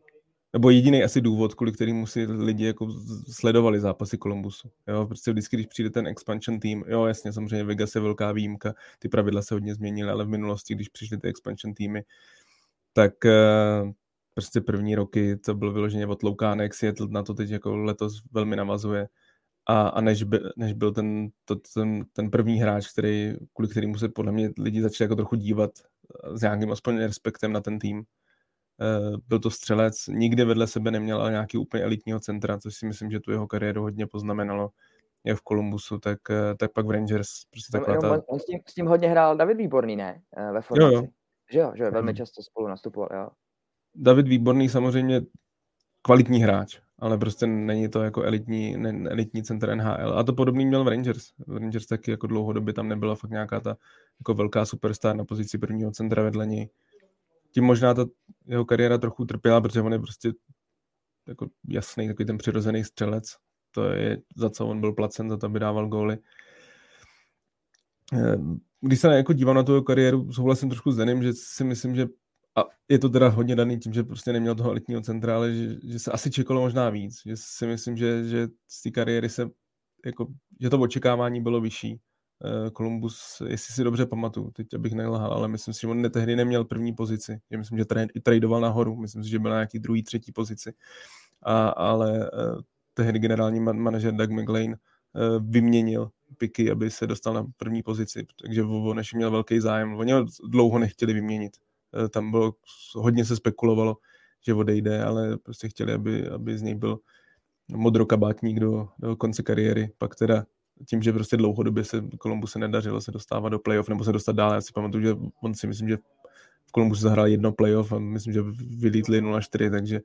nebo jediný asi důvod, kvůli kterému si lidi jako sledovali zápasy Kolumbusu. Jo, prostě vždycky, když přijde ten expansion team, jo, jasně, samozřejmě Vegas je velká výjimka, ty pravidla se hodně změnily, ale v minulosti, když přišly ty expansion týmy, tak eh, prostě první roky to bylo vyloženě odloukánek, Seattle na to teď jako letos velmi navazuje a, a než, by, než byl ten, to, ten, ten první hráč, který, kvůli kterému se podle mě lidi začali jako trochu dívat s nějakým aspoň respektem na ten tým. Uh, byl to střelec, nikdy vedle sebe neměl ale nějaký úplně elitního centra, což si myslím, že tu jeho kariéru hodně poznamenalo jak v Kolumbusu, tak, eh, tak pak v Rangers. Prostě taková ta... on s, tím, s tím hodně hrál David Výborný, ne? Eh, ve formaci. Jo, jo. Že jo, že jo, velmi často spolu nastupoval, jo. David Výborný samozřejmě kvalitní hráč, ale prostě není to jako elitní, ne, elitní center NHL. A to podobný měl v Rangers. V Rangers taky jako dlouhodobě tam nebyla fakt nějaká ta jako velká superstar na pozici prvního centra vedle něj. Tím možná ta jeho kariéra trochu trpěla, protože on je prostě jako jasný, takový ten přirozený střelec. To je, za co on byl placen, za to, aby dával góly. Eh, když se jako dívám na tu kariéru, souhlasím trošku s Denim, že si myslím, že a je to teda hodně daný tím, že prostě neměl toho elitního centra, ale že, že se asi čekalo možná víc. Že si myslím, že, že z té kariéry se, jako, že to očekávání bylo vyšší. Kolumbus, uh, jestli si dobře pamatuju, teď abych nelhal, ale myslím si, že on tehdy neměl první pozici. Já myslím, že i tradoval nahoru, myslím si, že byl na nějaký druhý, třetí pozici. A, ale uh, tehdy generální man- manažer Doug McLean uh, vyměnil piky, aby se dostal na první pozici, takže ještě měl velký zájem. Oni ho dlouho nechtěli vyměnit Eh, tam bylo, hodně se spekulovalo, že odejde, ale prostě chtěli, aby, aby z něj byl modrokabátník do, do konce kariéry, pak teda tím, že prostě dlouhodobě se Kolumbu se nedařilo se dostávat do playoff nebo se dostat dál. Já si pamatuju, že on si myslím, že v Kolumbu se zahrál jedno playoff a myslím, že vylítli 0-4, takže,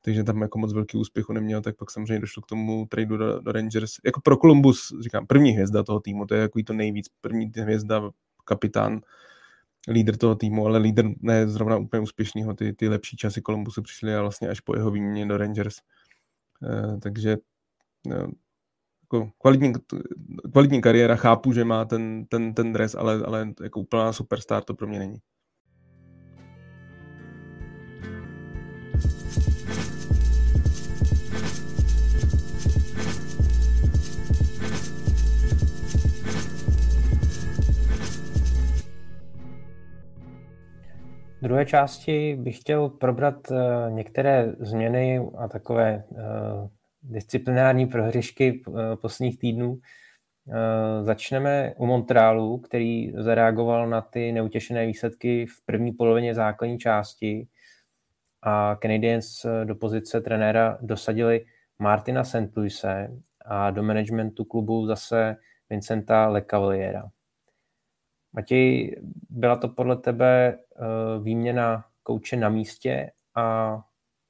takže tam jako moc velký úspěchu neměl, tak pak samozřejmě došlo k tomu tradu do, do Rangers. Jako pro Columbus, říkám, první hvězda toho týmu, to je jako to nejvíc, první hvězda, kapitán, lídr toho týmu, ale lídr ne zrovna úplně úspěšnýho. Ty, ty lepší časy Columbusu přišly a vlastně až po jeho výměně do Rangers. E, takže no, jako kvalitní, kvalitní kariéra, chápu, že má ten, ten, ten dres, ale, ale jako úplná superstar to pro mě není. V druhé části bych chtěl probrat uh, některé změny a takové uh, disciplinární prohřešky uh, posledních týdnů. Uh, začneme u Montrealu, který zareagoval na ty neutěšené výsledky v první polovině základní části a Canadiens do pozice trenéra dosadili Martina St. Louise a do managementu klubu zase Vincenta Lecavaliera. Matěj, byla to podle tebe výměna kouče na místě a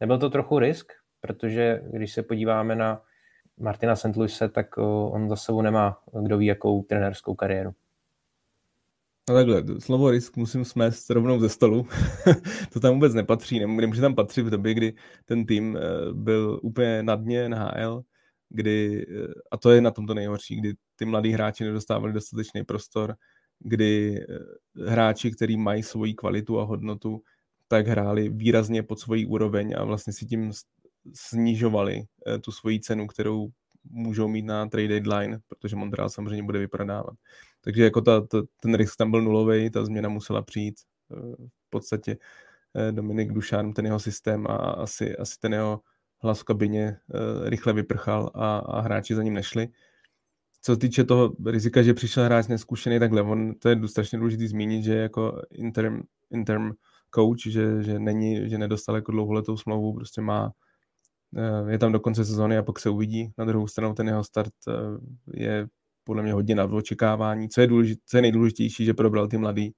nebyl to trochu risk? Protože když se podíváme na Martina St. Louise, tak uh, on za sebou nemá kdo ví jakou trenérskou kariéru. No takhle, slovo risk musím smést rovnou ze stolu. [LAUGHS] to tam vůbec nepatří, nemůže tam patřit v době, kdy ten tým eh, byl úplně na dně NHL, kdy, eh, a to je na tomto nejhorší, kdy ty mladí hráči nedostávali dostatečný prostor, kdy eh, hráči, kteří mají svoji kvalitu a hodnotu, tak hráli výrazně pod svojí úroveň a vlastně si tím snižovali tu svoji cenu, kterou můžou mít na trade deadline, protože Montreal samozřejmě bude vyprodávat. Takže jako ta, ta, ten risk tam byl nulový, ta změna musela přijít. Eh, v podstatě eh, Dominik Dušan, ten jeho systém a asi, asi ten jeho hlas v kabině eh, rychle vyprchal a, a hráči za ním nešli. Co se týče toho rizika, že přišel hráč neskušený, tak on, to je strašně důležité zmínit, že jako interim, interim coach, že, že, není, že nedostal jako dlouholetou smlouvu, prostě má je tam do konce sezóny a pak se uvidí. Na druhou stranu ten jeho start je podle mě hodně na očekávání. Co je, důležit, co je nejdůležitější, že probral ty mladý,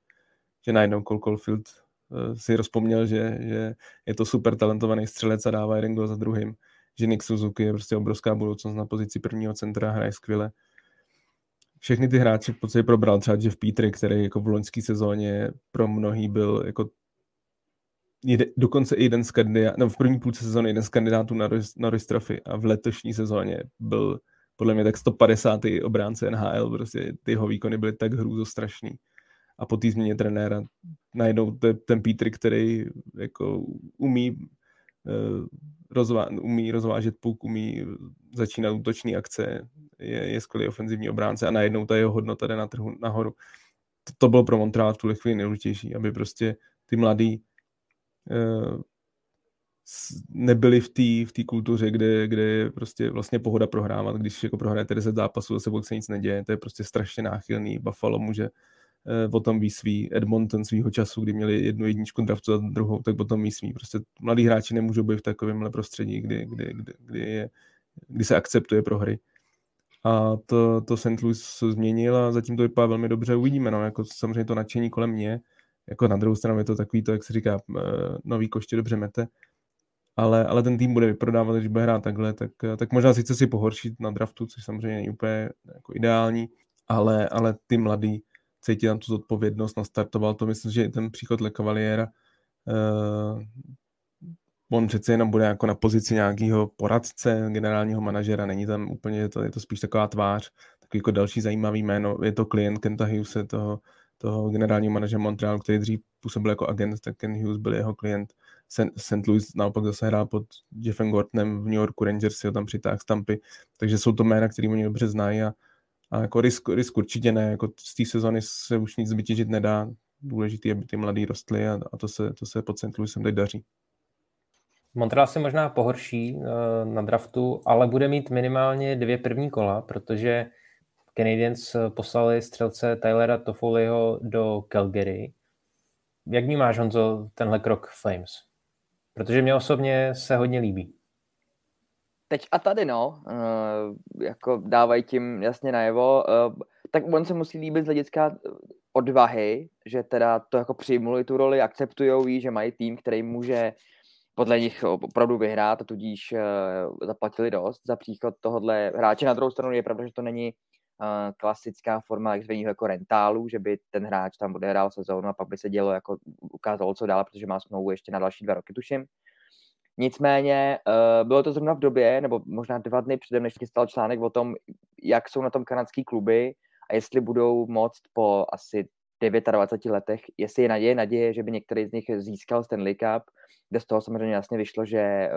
že najednou Cole Caulfield uh, si rozpomněl, že, že je to super talentovaný střelec a dává jeden gol za druhým, že Nick Suzuki je prostě obrovská budoucnost na pozici prvního centra, hraje skvěle. Všechny ty hráči v podstatě probral třeba Jeff Petry, který jako v loňské sezóně pro mnohý byl jako jde, dokonce i jeden z kandidátů, no v první půlce sezóny jeden z kandidátů na Norris Trophy a v letošní sezóně byl podle mě tak 150. obránce NHL, prostě ty jeho výkony byly tak hrůzostrašný. A po té změně trenéra najednou ten Petr, který jako umí uh, rozvá, umí rozvážet puk, umí začínat útoční akce, je, je skvělý ofenzivní obránce a najednou ta jeho hodnota jde na trhu nahoru. To, to bylo pro Montreal v tuhle chvíli nejdůležitější, aby prostě ty mladí uh, nebyli v té v tý kultuře, kde, kde je prostě vlastně pohoda prohrávat. Když jako prohrajete 10 zápasů, zase se nic neděje, to je prostě strašně náchylný. Buffalo může eh, o tom ví svý, Edmonton svýho času, kdy měli jednu jedničku draftu za druhou, tak potom ví svý. Prostě mladí hráči nemůžou být v takovémhle prostředí, kdy, kdy, kdy, kdy, je, kdy se akceptuje prohry. A to, to St. Louis změnil a zatím to vypadá velmi dobře. Uvidíme, no, jako samozřejmě to nadšení kolem mě, jako na druhou stranu je to takový to, jak se říká, eh, nový koště dobře mete. Ale, ale ten tým bude vyprodávat, když bude hrát takhle, tak, tak možná sice si pohoršit na draftu, což samozřejmě není úplně jako ideální, ale, ale ty mladý cítí tam tu zodpovědnost, nastartoval to, myslím, že ten příchod Le Cavaliera, uh, on přece jenom bude jako na pozici nějakého poradce, generálního manažera, není tam úplně, je to, je to spíš taková tvář, takový jako další zajímavý jméno, je to klient Kenta Hughese, toho, toho generálního manažera Montrealu, který dřív působil jako agent, tak Ken Hughes byl jeho klient. St. Louis naopak zase hrál pod Jeffem Gortonem v New Yorku Rangers, si ho tam přitáhl z Tampy, takže jsou to jména, který oni dobře znají a, a jako risk, risk určitě ne, jako z té sezony se už nic vytěžit nedá, důležité, aby ty mladí rostly a, a to, se, to se pod St. Louisem teď daří. Montreal se možná pohorší uh, na draftu, ale bude mít minimálně dvě první kola, protože Canadiens poslali střelce Tylera Toffoliho do Calgary. Jak vnímáš, Honzo, tenhle krok Flames? Protože mě osobně se hodně líbí. Teď a tady, no, uh, jako dávají tím jasně najevo, uh, tak on se musí líbit z hlediska odvahy, že teda to jako přijmuli tu roli, akceptujou jí, že mají tým, který může podle nich opravdu vyhrát a tudíž uh, zaplatili dost za příchod tohohle hráče. Na druhou stranu je pravda, že to není klasická forma takzvaného jako rentálu, že by ten hráč tam odehrál sezónu a pak by se dělo jako ukázalo, co dál, protože má smlouvu ještě na další dva roky, tuším. Nicméně uh, bylo to zrovna v době, nebo možná dva dny předem, než stal článek o tom, jak jsou na tom kanadský kluby a jestli budou moct po asi 29 letech, jestli je naděje, naděje, že by některý z nich získal Stanley Cup, kde z toho samozřejmě jasně vyšlo, že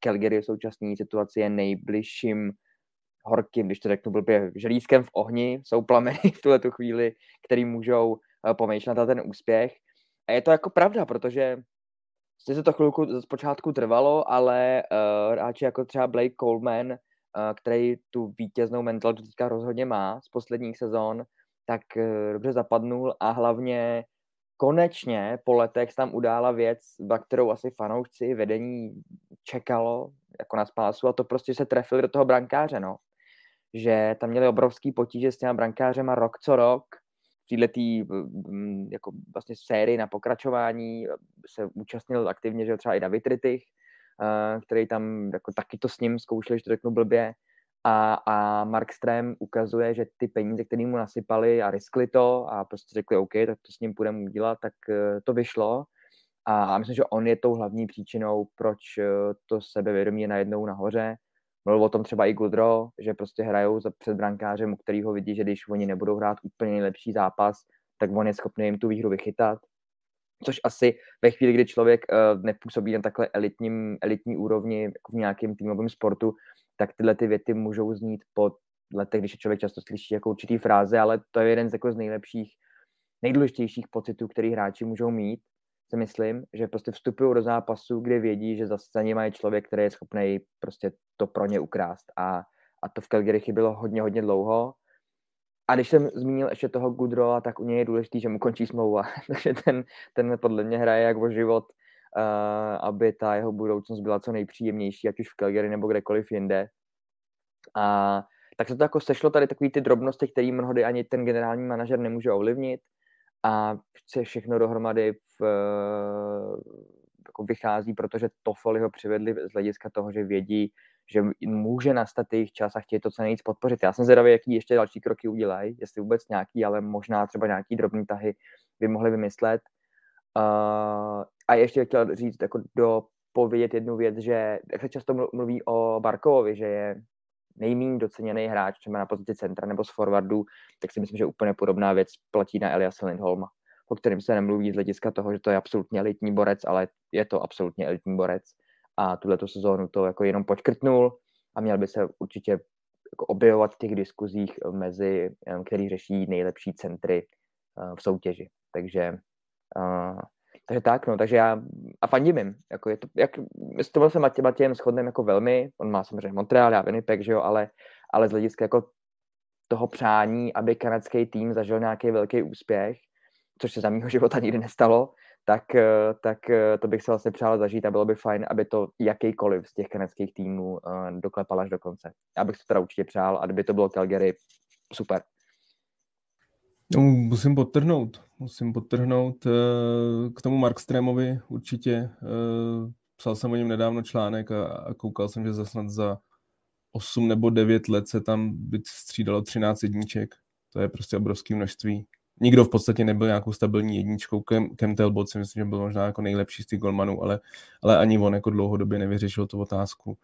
Calgary v současné situaci je nejbližším horkým, když to řeknu blbě, želízkem v ohni, jsou plameny [LAUGHS] v tuhle tu chvíli, který můžou eh, pomýšlet na ten úspěch. A je to jako pravda, protože se to chvilku zpočátku trvalo, ale uh, hráči jako třeba Blake Coleman, uh, který tu vítěznou mentalitu teďka rozhodně má z posledních sezon, tak uh, dobře zapadnul a hlavně konečně po letech tam udála věc, na kterou asi fanoušci vedení čekalo jako na spásu a to prostě se trefili do toho brankáře, no že tam měli obrovský potíže s těma brankářema rok co rok. V této jako vlastně sérii na pokračování se účastnil aktivně, že třeba i David Rittich, který tam jako taky to s ním zkoušel, že to řeknu blbě. A, a Mark Strem ukazuje, že ty peníze, které mu nasypali a riskli to a prostě řekli, OK, tak to s ním půjdeme udělat, tak uh, to vyšlo. A, myslím, že on je tou hlavní příčinou, proč uh, to sebevědomí je najednou nahoře. Mluvil o tom třeba i Gudro, že prostě hrajou za před brankářem, u kterého vidí, že když oni nebudou hrát úplně nejlepší zápas, tak on je schopný jim tu výhru vychytat. Což asi ve chvíli, kdy člověk uh, nepůsobí na takhle elitním, elitní úrovni jako v nějakém týmovém sportu, tak tyhle ty věty můžou znít po letech, když člověk často slyší jako určitý fráze, ale to je jeden z, jako z nejlepších, nejdůležitějších pocitů, který hráči můžou mít, si myslím, že prostě vstupují do zápasu, kde vědí, že za ně je člověk, který je schopný prostě to pro ně ukrást. A, a to v Calgary chybilo hodně, hodně dlouho. A když jsem zmínil ještě toho Gudrola, tak u něj je důležité, že mu končí smlouva. [LAUGHS] Takže ten, ten podle mě hraje jak o život, uh, aby ta jeho budoucnost byla co nejpříjemnější, ať už v Calgary nebo kdekoliv jinde. A tak se to jako sešlo tady takové ty drobnosti, které mnohdy ani ten generální manažer nemůže ovlivnit a chce všechno dohromady v, jako vychází, protože Toffoli ho přivedli z hlediska toho, že vědí, že může nastat jejich čas a chtějí to co nejvíc podpořit. Já jsem zvědavý, jaký ještě další kroky udělají, jestli vůbec nějaký, ale možná třeba nějaký drobný tahy by mohli vymyslet. Uh, a ještě chtěl říct, jako do povědět jednu věc, že jak se často mluví o Barkovovi, že je nejméně doceněný hráč třeba na pozici centra nebo z forwardu, tak si myslím, že úplně podobná věc platí na Elias Lindholma, o kterém se nemluví z hlediska toho, že to je absolutně elitní borec, ale je to absolutně elitní borec a tuhle sezónu to jako jenom počkrtnul a měl by se určitě jako objevovat v těch diskuzích mezi, který řeší nejlepší centry eh, v soutěži. Takže uh, takže tak, no, takže já a fandím jim, jako je to, jak, s tomhle se Matě, Matějem shodneme jako velmi, on má samozřejmě Montreal, já Winnipeg, že jo, ale, ale z hlediska jako toho přání, aby kanadský tým zažil nějaký velký úspěch, což se za mýho života nikdy nestalo, tak, tak to bych se vlastně přál zažít a bylo by fajn, aby to jakýkoliv z těch kanadských týmů uh, doklepal až do konce. Já bych to teda určitě přál a kdyby to bylo Calgary, super. No, musím podtrhnout, musím podtrhnout eh, k tomu Markstremovi určitě. Eh, psal jsem o něm nedávno článek a, a koukal jsem, že za snad za 8 nebo 9 let se tam by střídalo 13 jedniček. To je prostě obrovské množství. Nikdo v podstatě nebyl nějakou stabilní jedničkou. Kem, Kem Talbot si myslím, že byl možná jako nejlepší z těch golmanů, ale, ale ani on jako dlouhodobě nevyřešil tu otázku.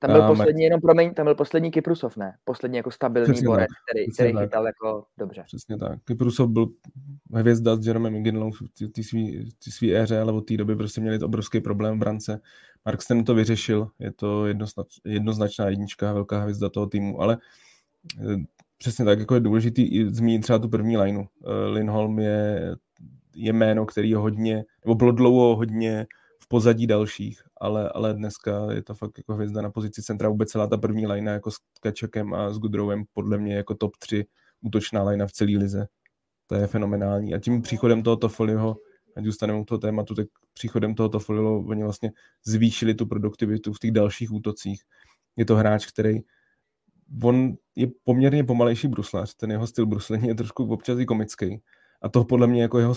Tam byl poslední, jenom promiň, tam byl poslední Kyprusov, ne? Poslední jako stabilní Přesně borec, tak. který, který tak. chytal jako dobře. Přesně tak. Kyprusov byl hvězda s Jeremem McGinlou v té své éře, ale od té doby prostě měli obrovský problém v brance. Marksten to vyřešil, je to jednoznač, jednoznačná jednička, velká hvězda toho týmu, ale eh, přesně tak, jako je důležitý zmínit třeba tu první lineu. Eh, Lindholm je, je jméno, který je hodně, nebo bylo dlouho hodně pozadí dalších, ale, ale dneska je to fakt jako hvězda na pozici centra. Vůbec celá ta první lajna jako s Kačakem a s Gudrowem podle mě jako top 3 útočná lajna v celé lize. To je fenomenální. A tím příchodem tohoto folio, ať zůstaneme u toho tématu, tak příchodem tohoto folio oni vlastně zvýšili tu produktivitu v těch dalších útocích. Je to hráč, který on je poměrně pomalejší bruslař, ten jeho styl bruslení je trošku občas i komický, a to podle mě jako jeho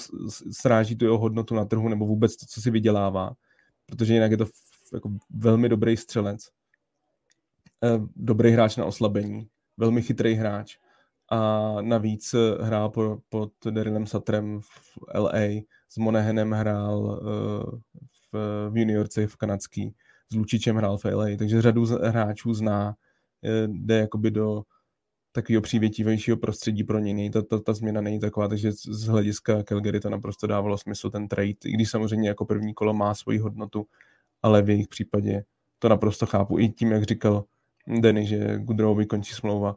sráží tu jeho hodnotu na trhu nebo vůbec to, co si vydělává, protože jinak je to jako velmi dobrý střelec, eh, dobrý hráč na oslabení, velmi chytrý hráč a navíc eh, hrál po, pod Darylem Satrem v LA, s Monahanem hrál eh, v, v juniorce v kanadský, s Lučičem hrál v LA, takže řadu hráčů zná, jde jakoby do takového přívětivějšího prostředí pro něj. Ta, ta, ta změna není taková, takže z hlediska Calgary to naprosto dávalo smysl ten trade, i když samozřejmě jako první kolo má svoji hodnotu, ale v jejich případě to naprosto chápu. I tím, jak říkal Denny, že Goodrowovi končí smlouva,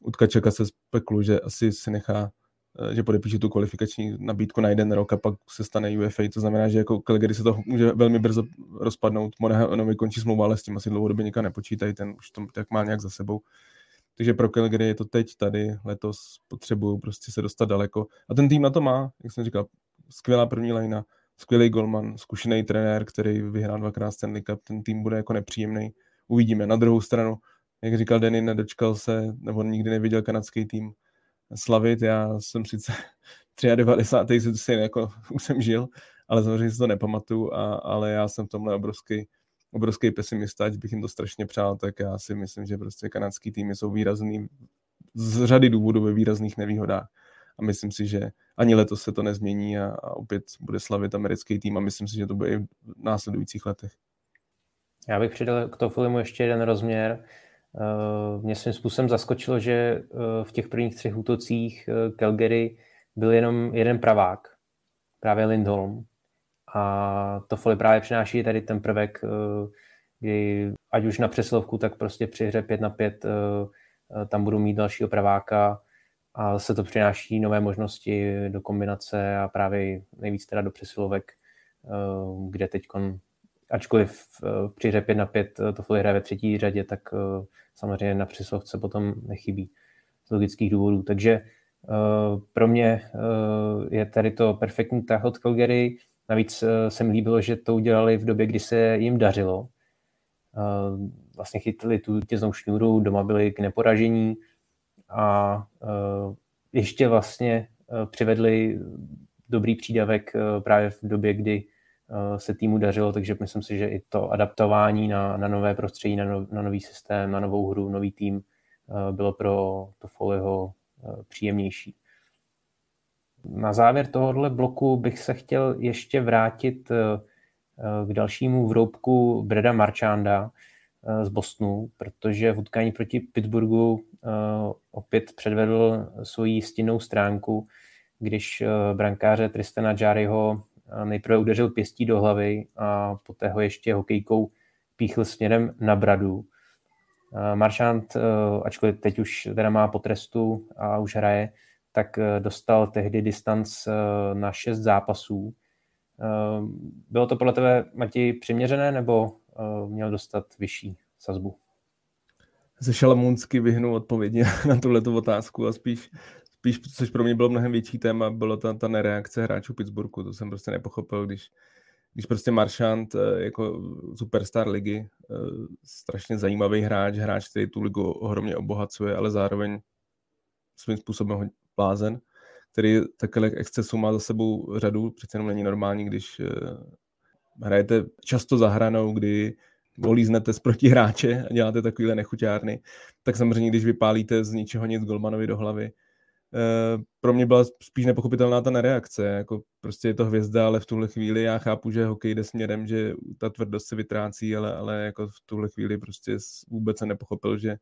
u Tkačeka se spekulu, že asi se nechá eh, že podepíše tu kvalifikační nabídku na jeden rok a pak se stane UFA, to znamená, že jako Calgary se to může velmi brzo rozpadnout. Monahanovi končí smlouva, ale s tím asi dlouhodobě nikam nepočítají, ten už to tak má nějak za sebou. Takže pro Calgary je to teď, tady, letos potřebují prostě se dostat daleko. A ten tým na to má, jak jsem říkal, skvělá první lajna, skvělý golman, zkušený trenér, který vyhrál dvakrát Stanley Cup, ten tým bude jako nepříjemný. Uvidíme. Na druhou stranu, jak říkal Denny, nedočkal se, nebo nikdy neviděl kanadský tým slavit. Já jsem sice [LAUGHS] 93. si jako [LAUGHS] už jsem žil, ale samozřejmě si to nepamatuju, a, ale já jsem v tomhle obrovský obrovský pesimista, ať bych jim to strašně přál, tak já si myslím, že prostě kanadský týmy jsou výrazný z řady důvodů ve výrazných nevýhodách. A myslím si, že ani letos se to nezmění a, a opět bude slavit americký tým a myslím si, že to bude i v následujících letech. Já bych přidal k Tofilimu ještě jeden rozměr. Eh, mě svým způsobem zaskočilo, že eh, v těch prvních třech útocích eh, Calgary byl jenom jeden pravák, právě Lindholm. A Toffoli právě přináší tady ten prvek, kdy ať už na přeslovku, tak prostě při hře 5 na 5 tam budou mít dalšího praváka a se to přináší nové možnosti do kombinace a právě nejvíc teda do přesilovek, kde teď ačkoliv při hře 5 na 5 Toffoli hraje ve třetí řadě, tak samozřejmě na přeslovce potom nechybí z logických důvodů. Takže pro mě je tady to perfektní tah od Calgary. Navíc uh, se mi líbilo, že to udělali v době, kdy se jim dařilo. Uh, vlastně chytli tu těznou šňůru, doma byli k neporažení a uh, ještě vlastně přivedli dobrý přídavek právě v době, kdy Eh, se týmu dařilo, takže myslím si, že i to adaptování na, na nové prostředí, na, no, na nový systém, na novou hru, nový tým eh, bylo pro to Foleyho eh, příjemnější. Na závěr tohohle bloku bych se chtěl ještě vrátit k dalšímu vroubku Breda Marchanda z Bostonu, protože v utkání proti Pittsburghu opět předvedl svoji stinnou stránku, když brankáře Tristana Jaryho nejprve udeřil pěstí do hlavy a poté ho ještě hokejkou píchl směrem na bradu. Eh, ačkoliv teď už teda má potrestu a už hraje, tak eh, dostal tehdy distanc eh, na šest zápasů. Bylo to podle tebe, Mati, přiměřené, nebo měl dostat vyšší sazbu? Se šalamounsky vyhnu odpovědi [LAUGHS] na tuhle otázku a spíš spíš, což pro mě bylo mnohem větší téma, bylo ta, ta nereakce hráčů Pittsburghu. To jsem prostě nepochopil, když, když prostě Marchant eh, jako superstar ligy, eh, strašně zajímavý hráč, hráč, který tu ligu ohromně obohacuje, ale zároveň svým způsobem blázen, který takhle excesu má za sebou řadu, přece jenom není normální, když eh, hrajete často za hranou, kdy olíznete z protihráče a děláte takovýhle nechuťárny, tak samozřejmě, když vypálíte z ničeho nic Golmanovi do hlavy, Eh, pro mě byla spíš nepochopitelná ta nereakce, jako prostě je to hvězda, ale v tuhle chvíli já chápu, že hokej jde směrem, že ta tvrdost se vytrácí, ale, ale jako v tuhle chvíli prostě vůbec se nepochopil, že,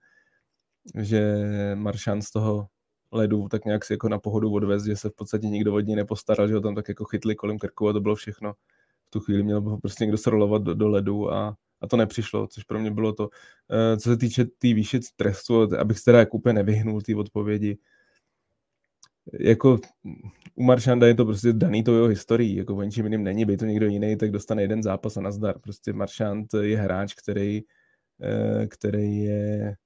že Maršan z toho ledu tak nějak si jako na pohodu odvez, že se v podstatě nikdo od něj nepostaral, že ho tam tak jako chytli kolem krku a to bylo všechno. V tu chvíli měl ho prostě někdo srolovat do, do ledu a, a to nepřišlo, což pro mě bylo to. Eh, co se týče té tý výše trestu, abych se teda jako úplně nevyhnul té odpovědi, jako u Maršanda je to prostě daný to jeho historií, jako o ničím jiným není, by to někdo jiný, tak dostane jeden zápas a nazdar. Prostě Maršand je hráč, který, eh, který je,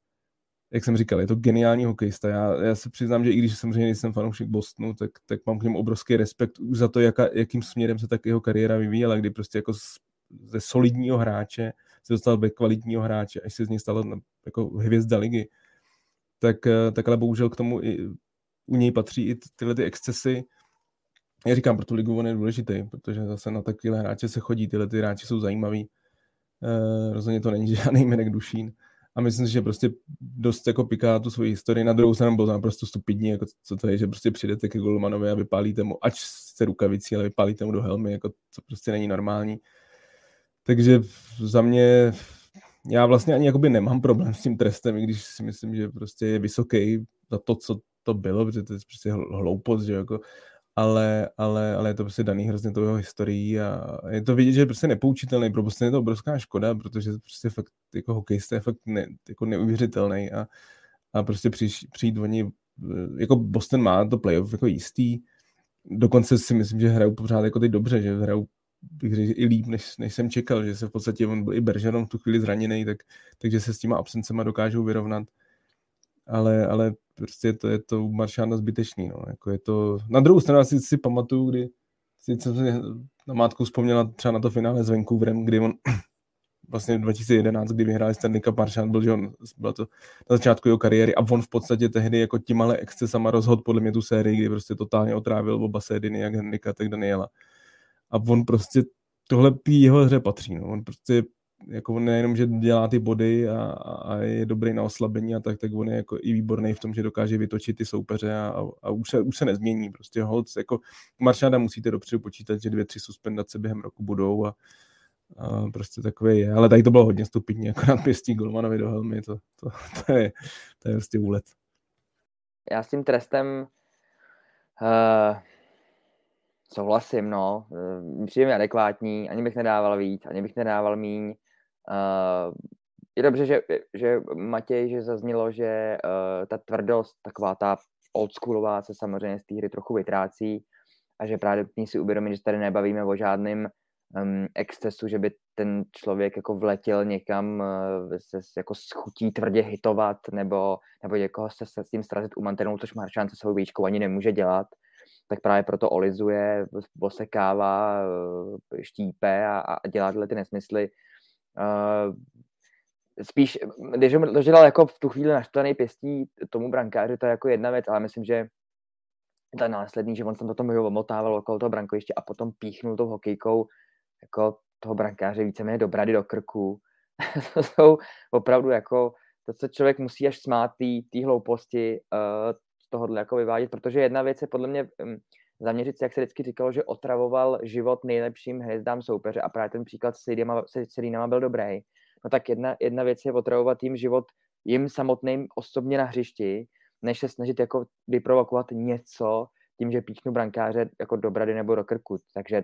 jak jsem říkal, je to geniální hokejista. Já, já se přiznám, že i když samozřejmě nejsem fanoušek Bostonu, tak, tak mám k němu obrovský respekt už za to, jaka, jakým směrem se tak jeho kariéra vyvíjela, kdy prostě jako ze solidního hráče se dostal be kvalitního hráče, až se z něj stala jako hvězda ligy. Tak, eh, tak ale bohužel k tomu i u něj patří i tyhle ty excesy. Já říkám, pro tu ligu on je důležitý, protože zase na takovéhle hráče se chodí, tyhle ty hráči jsou zajímaví. E, rozhodně to není [LAUGHS] žádný Minek Dušín. A myslím si, že prostě dost jako piká tu svoji historii. Na druhou stranu byl to naprosto stupidní, jako co to je, že prostě přijdete ke Golmanovi a vypálíte mu, ať se rukavicí, ale vypálíte mu do helmy, jako co prostě není normální. Takže za mě já vlastně ani jakoby nemám problém s tím trestem, i když si myslím, že prostě je vysoký za to, co to bylo, protože to je prostě hloupost, že jako, ale, ale, ale je to prostě daný hrozně to jeho historií a je to vidět, že je prostě nepoučitelný, pro Boston je to obrovská škoda, protože prostě fakt jako hokejista je fakt ne, jako neuvěřitelný a, a prostě přijít, přijít oni, jako Boston má to playoff jako jistý, dokonce si myslím, že hrajou pořád jako teď dobře, že hrajou bych řekl, i líp, než, než jsem čekal, že se v podstatě on byl i Bergeron v tu chvíli zraněný, tak, takže se s těma absencema dokážou vyrovnat. Ale, ale prostě to je to u Maršána zbytečný. No. Jako je to... Na druhou stranu asi si pamatuju, kdy si jsem si na mátku vzpomněla třeba na to finále s Vancouverem, kdy on [CLEARS THROAT] vlastně 2011, kdy vyhráli Stanley Cup, Maršán byl, že on, byl to na začátku jeho kariéry a on v podstatě tehdy jako tím ale excesama rozhod podle mě tu sérii, kdy prostě totálně otrávil oba série, jak Henrika, tak Daniela. A on prostě tohle jeho hře patří. No. On prostě jako nejenom, že dělá ty body a, a je dobrý na oslabení a tak, tak on je jako i výborný v tom, že dokáže vytočit ty soupeře a, a už, se, už se nezmění. Prostě holc, jako Maršáda musíte dopředu počítat, že dvě, tři suspendace během roku budou a, a prostě takový je. Ale tady to bylo hodně stupidní, jako na pěstí Golmanovi do helmy, to, to, to, je, to je prostě úlet. Já s tím trestem uh, souhlasím, no. Uh, přijde mi adekvátní, ani bych nedával víc, ani bych nedával míň. Uh, je dobře, že, že Matěj, že zaznělo, že uh, ta tvrdost, taková ta oldschoolová se samozřejmě z té hry trochu vytrácí a že právě si uvědomit, že tady nebavíme o žádném um, excesu, že by ten člověk jako vletěl někam uh, se jako schutí tvrdě hitovat nebo, nebo někoho se, se s tím srazit u mantinelu, což Maršán se svou výčkou ani nemůže dělat, tak právě proto olizuje, osekává, štípe a, a dělá tyhle ty nesmysly. Uh, spíš, když ho dělal jako v tu chvíli naštvaný pěstí tomu brankáři, to je jako jedna věc, ale myslím, že ta následný, že on tam potom ho omotával okolo toho brankoviště a potom píchnul tou hokejkou jako toho brankáře víceméně do brady, do krku. [LAUGHS] to jsou opravdu jako, to se člověk musí až smát té hlouposti uh, tohohle jako vyvádět, protože jedna věc je podle mě um, zaměřit se, jak se vždycky říkalo, že otravoval život nejlepším hvězdám soupeře a právě ten příklad s Sedinama byl dobrý. No tak jedna, jedna věc je otravovat jim život jim samotným osobně na hřišti, než se snažit jako vyprovokovat něco tím, že píchnu brankáře jako do brady nebo do krku. Takže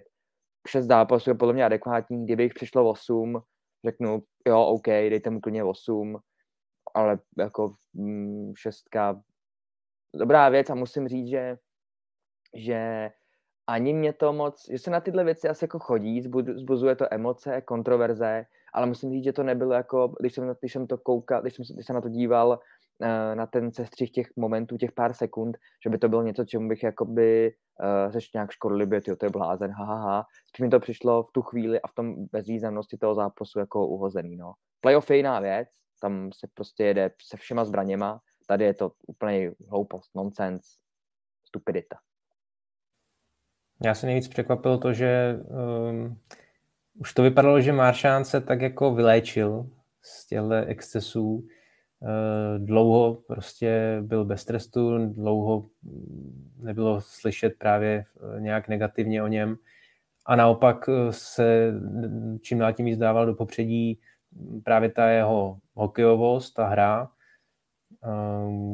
šest zápasů je podle mě adekvátní. Kdyby jich přišlo 8, řeknu, jo, OK, dejte mu klidně 8, ale jako mm, šestka, dobrá věc a musím říct, že, že ani mě to moc, že se na tyhle věci asi jako chodí, zbuzuje to emoce, kontroverze, ale musím říct, že to nebylo jako, když jsem, když jsem to koukal, když jsem, když jsem na to díval, Eh, na ten sestřih těch momentů, těch pár sekund, že by to bylo něco, čemu bych jakoby uh, nějak škodlivě, tyjo, to je blázen, ha, ha. Spíš mi to přišlo v tu chvíli a v tom bezvýznamnosti toho zápasu jako uhozený, no. Playoff je jiná věc, tam se prostě jede se všema zbraněma, tady je to úplně hloupost, nonsense, stupidita. Já se nejvíc překvapilo to, že um, už to vypadalo, že Maršán se tak jako vyléčil z těchto excesů, Eh, dlouho prostě byl bez trestu, dlouho nebylo slyšet právě eh, nějak negativně o něm. A naopak eh, se čím dál tím víc dával do popředí právě ta jeho hokejovost, ta hra,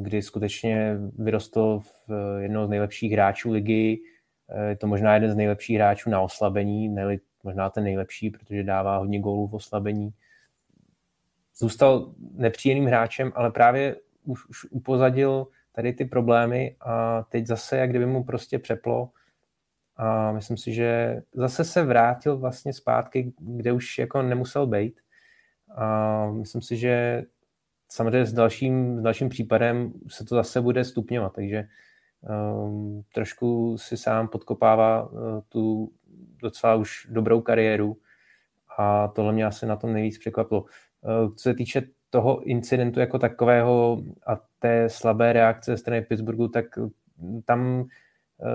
kdy skutečně vyrostl v jednoho z nejlepších hráčů ligy, je to možná jeden z nejlepších hráčů na oslabení, ne možná ten nejlepší, protože dává hodně gólů v oslabení. Zůstal nepříjemným hráčem, ale právě už, už upozadil tady ty problémy a teď zase, jak kdyby mu prostě přeplo. A myslím si, že zase se vrátil vlastně zpátky, kde už jako nemusel být. A myslím si, že samozřejmě s dalším, s dalším případem se to zase bude stupňovat, takže um, trošku si sám podkopává uh, tu docela už dobrou kariéru a tohle mě asi na tom nejvíc překvapilo. Eh, co se týče toho incidentu jako takového a té slabé reakce ze strany Pittsburghu, tak tam eh,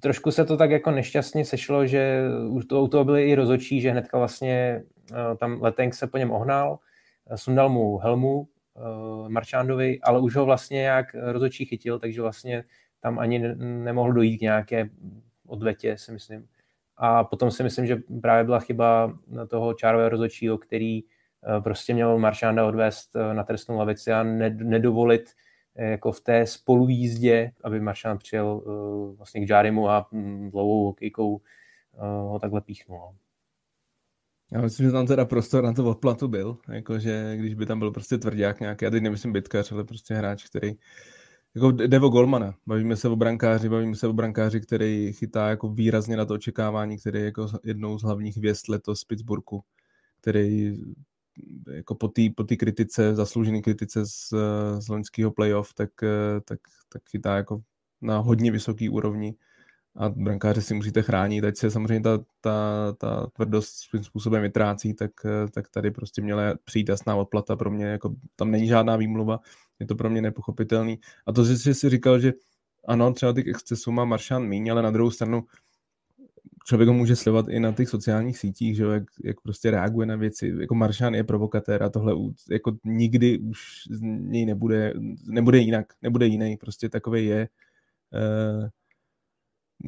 trošku se to tak jako nešťastně sešlo, že u toho, byli i rozočí, že hnedka vlastně eh, tam Letenk se po něm ohnal, sundal mu helmu Marčándovi, ale už ho vlastně nějak rozočí chytil, takže vlastně tam ani nemohl dojít k nějaké odvetě, si myslím. A potom si myslím, že právě byla chyba toho čárového rozočího, který Eh, prostě měl Maršanda odvést eh, na trestnou lavici a nedovolit eh, jako v té spolujízdě, aby Maršand přijel vlastně k Jarimu a mm, dlouhou hokejkou ho takhle píchnul. No. Já myslím, že tam teda prostor na to odplatu byl, jakože když by tam byl prostě tvrdák nějaký, já teď nemyslím bytkař, ale prostě hráč, který jako jde o golmana. Bavíme se o brankáři, bavíme se o brankáři, který chytá jako výrazně na to očekávání, který je jako jednou z hlavních hvězd letos z Pittsburghu, který jako po té po kritice, zasloužené kritice z, z loňského playoff, tak, tak, tak chytá jako na hodně vysoký úrovni. A brankáře si musíte chránit, ať se samozřejmě ta, ta, ta tvrdost svým způsobem vytrácí, tak, tak tady prostě měla přijít jasná odplata. Pro mě, jako tam není žádná výmluva, je to pro mě nepochopitelný. A to, že si říkal, že ano, třeba těch excesů má Maršán míň, ale na druhou stranu člověk ho může sledovat i na těch sociálních sítích, že jak, jak prostě reaguje na věci. Jako Maršán je provokatér a tohle jako nikdy už z něj nebude, nebude jinak, nebude jiný, prostě takový je. Uh,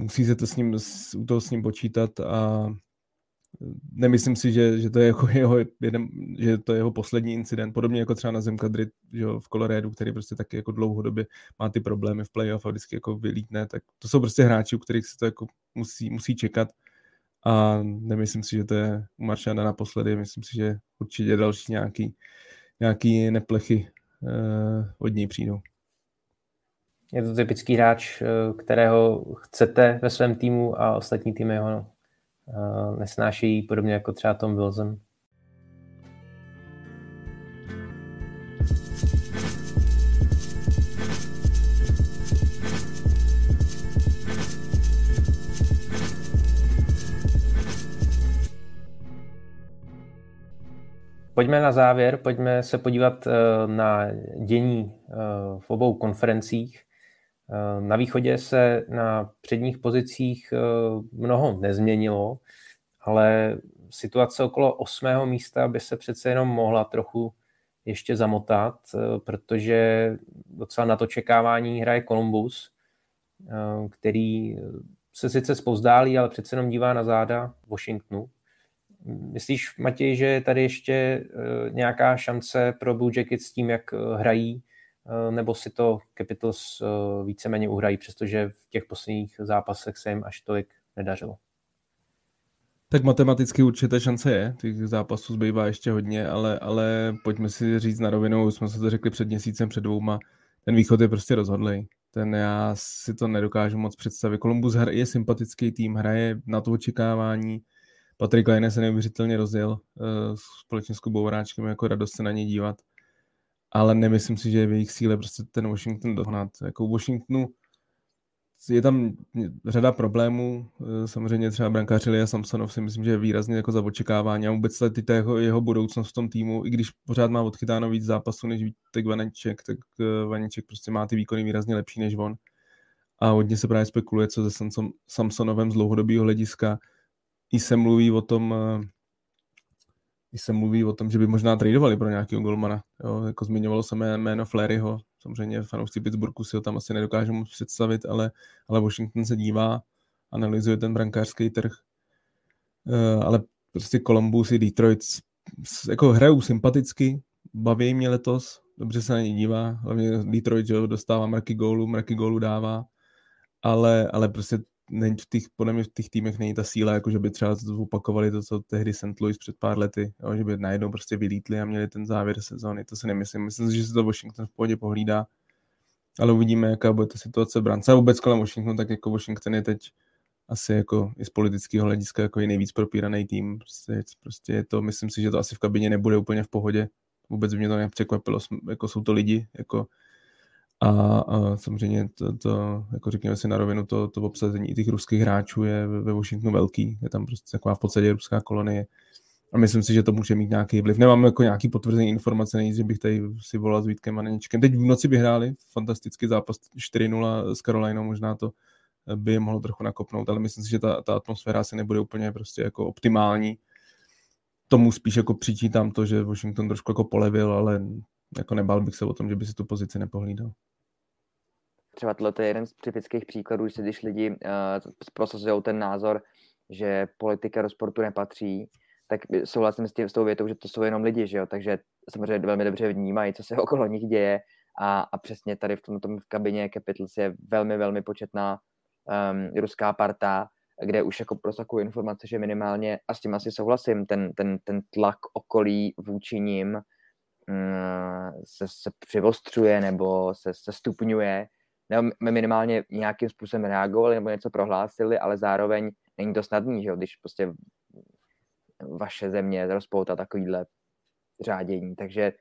musí se to s ním, u toho s ním počítat a nemyslím si, že, že to je jako [LAUGHS] jeho, jeden, že to je jeho poslední incident, podobně jako třeba na Zemkadry že v Coloradu, který prostě taky jako dlouhodobě má ty problémy v playoff a vždycky jako vylítne, tak to jsou prostě hráči, u kterých se to jako musí, musí čekat. A nemyslím si, že to je u Maršana naposledy, myslím si, že určitě další nějaký, nějaký neplechy uh, od něj přijdou. Je to typický hráč, eh, kterého chcete ve svém týmu a ostatní týmy ho nesnášejí, podobně jako třeba Tom Wilson. Pojďme na závěr, pojďme se podívat eh, na dění eh, v obou konferencích. Eh, na východě se na předních pozicích eh, mnoho nezměnilo, ale situace okolo osmého místa by se přece jenom mohla trochu ještě zamotat, eh, protože docela na to čekávání hraje Columbus, který se sice spozdálí, ale přece jenom dívá na záda Washingtonu. Myslíš, Matěj, že je tady ještě nějaká šance pro Blue Jackets s tím, jak hrají, nebo si to Capitals eh, víceméně uhrají, přestože v těch posledních zápasech se jim až tolik nedařilo. Tak matematicky určitě šance je, těch zápasů zbývá ještě hodně, ale, ale pojďme si říct na rovinu, už jsme se to řekli před měsícem, před dvouma, ten východ je prostě rozhodlej. Ten já si to nedokážu moc představit. Columbus je sympatický tým, hraje na to očekávání. Patrik Leine se neuvěřitelně rozjel uh, společně s Kubou Vráčkem, jako radost se na něj dívat ale nemyslím si, že je v jejich síle prostě ten Washington dohnat. Jako Washingtonu je tam řada problémů, eh, samozřejmě třeba brankář a Samsonov si myslím, že je výrazně jako za očekávání a vůbec ta jeho, jeho budoucnost v tom týmu, i když pořád má odchytáno víc zápasů než Vítek Vaneček, tak eh, Vaneček prostě má ty výkony výrazně lepší než on. A hodně se právě spekuluje, co se Samsonovem z dlouhodobého hlediska. I se mluví o tom, když se mluví o tom, že by možná tradovali pro nějakého golmana. Jo, jako zmiňovalo se jméno Fleryho, samozřejmě fanoušci Pittsburghu si ho tam asi nedokážou moc představit, ale, ale Washington se dívá, analyzuje ten brankářský trh. Uh, ale prostě Columbus i Detroit jako hrajou sympaticky, baví mě letos, dobře se na ně dívá, hlavně Detroit že dostává mraky gólu, mraky gólu dává, ale, ale prostě není v těch, podle mě v těch týmech není ta síla, jako že by třeba opakovali to, co tehdy St. Louis před pár lety, jo, že by najednou prostě vylítli a měli ten závěr sezóny, to si nemyslím. Myslím si, že se to Washington v pohodě pohlídá, ale uvidíme, jaká bude ta situace brance. A vůbec kolem Washingtonu, tak jako Washington je teď asi jako i z politického hlediska jako je nejvíc propíraný tým. Prostě, prostě je to, myslím si, že to asi v kabině nebude úplně v pohodě. Vůbec by mě to nepřekvapilo, jako jsou to lidi, jako a, a samozřejmě to, to, jako řekněme si na rovinu, to, to obsazení těch ruských hráčů je ve Washingtonu velký. Je tam prostě taková v podstatě ruská kolonie. A myslím si, že to může mít nějaký vliv. Nemám jako nějaký potvrzení informace, není, že bych tady si volal s Vítkem a Neničkem. Teď v noci by hráli fantastický zápas 4-0 s Karolinou, možná to by je mohlo trochu nakopnout, ale myslím si, že ta, ta atmosféra asi nebude úplně prostě jako optimální. Tomu spíš jako přičítám to, že Washington trošku jako polevil, ale jako nebál bych se o tom, že by si tu pozici nepohlídal. Třeba tohle je jeden z typických příkladů, že když lidi uh, prosazují ten názor, že politika do sportu nepatří, tak souhlasím s, tím, s tou větou, že to jsou jenom lidi, že jo? takže samozřejmě velmi dobře vnímají, co se [LAUGHS] okolo nich děje a, a přesně tady v tom, tom v kabině Capitals je velmi, velmi početná um, ruská parta, kde už jako prosakují informace, že minimálně, a s tím asi souhlasím, ten, ten, ten tlak okolí vůči ním um, se, se přivostřuje nebo se, se stupňuje nebo minimálně nějakým způsobem reagovali nebo něco prohlásili, ale zároveň není to snadný, že jo, když prostě vaše země rozpouta takovýhle řádění. Takže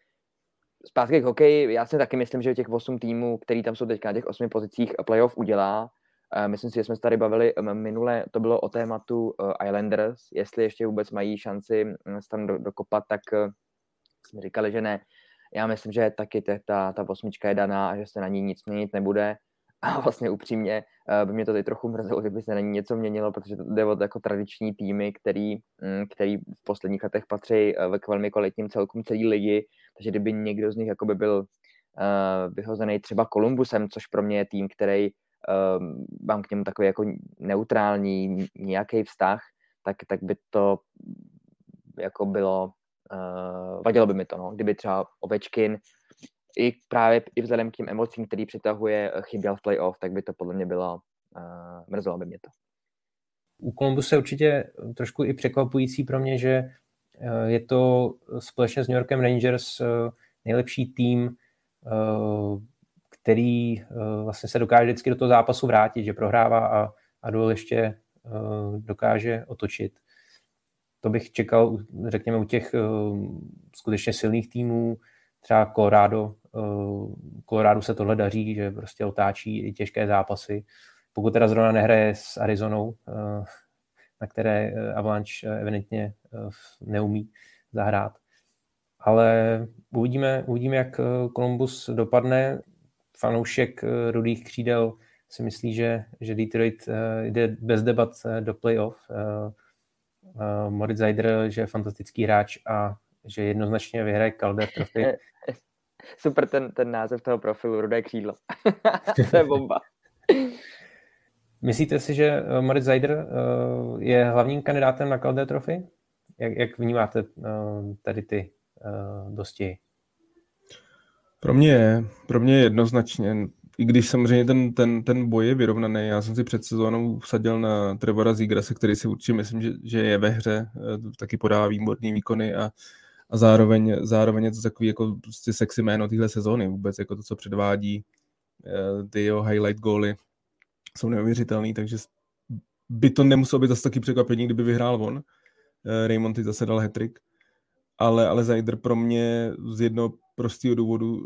zpátky k hokeji, já si taky myslím, že těch 8 týmů, který tam jsou teďka na těch 8 pozicích, playoff udělá. Myslím si, že jsme se tady bavili minule, to bylo o tématu eh, Islanders, jestli ještě vůbec mají šanci se tam dokopat, tak eh, jsme říkali, že ne já myslím, že taky ta, ta, osmička je daná a že se na ní nic měnit nebude. a [LAUGHS] vlastně upřímně uh, by mě to teď trochu mrzelo, kdyby se na ní něco měnilo, protože to jde od jako tradiční týmy, který, um, který v posledních letech patří k velmi kvalitním celkům celé ligy, takže kdyby někdo z nich jako by byl uh, vyhozený třeba Kolumbusem, což pro mě je tým, který uh, mám k němu takový jako neutrální nějaký vztah, tak, tak by to jako bylo, uh, vadilo by mi to, no. kdyby třeba Ovečkin i právě i vzhledem k těm emocím, který přitahuje, eh, chyběl v playoff, tak by to podle mě bylo, uh, mrzelo by mě to. U Columbus je určitě trošku i překvapující pro mě, že je to společně s New Yorkem Rangers nejlepší tým, který vlastně se dokáže vždycky do toho zápasu vrátit, že prohrává a, a dole ještě dokáže otočit. To bych čekal, řekněme, u těch skutečně silných týmů, třeba Colorado, Colorado se tohle daří, že prostě otáčí i těžké zápasy. Pokud teda zrovna nehraje s Arizonou, na které Avalanche evidentně neumí zahrát. Ale uvidíme, uvidíme, jak Columbus dopadne. Fanoušek rudých křídel si myslí, že, že Detroit jde bez debat do playoff. Moritz Zeider, že je fantastický hráč a že jednoznačně vyhraje Calder Trophy. [LAUGHS] Super ten, ten název toho profilu, Rudé křídlo. [LAUGHS] to je bomba. Myslíte si, že eh, Moritz Zeider eh, je hlavním kandidátem na Calder Trophy? Jak, jak vnímáte eh, tady ty dosti? Pro mě je, pro mě je jednoznačně, i když samozřejmě ten, ten, ten boj je vyrovnaný, já jsem si před sezónou vsadil na Trevora Zigrase, který si určitě myslím, že, že je ve hře, taky podává výborný výkony a a zároveň, zároveň je to takový jako prostě sexy jméno téhle sezóny vůbec, jako to, co předvádí eh, ty jeho highlight góly jsou neuvěřitelný, takže by to nemuselo být zase taky překvapení, kdyby vyhrál on. Eh, Raymond ty zase dal hetrik, ale, ale Zajder pro mě z jednoho prostého důvodu,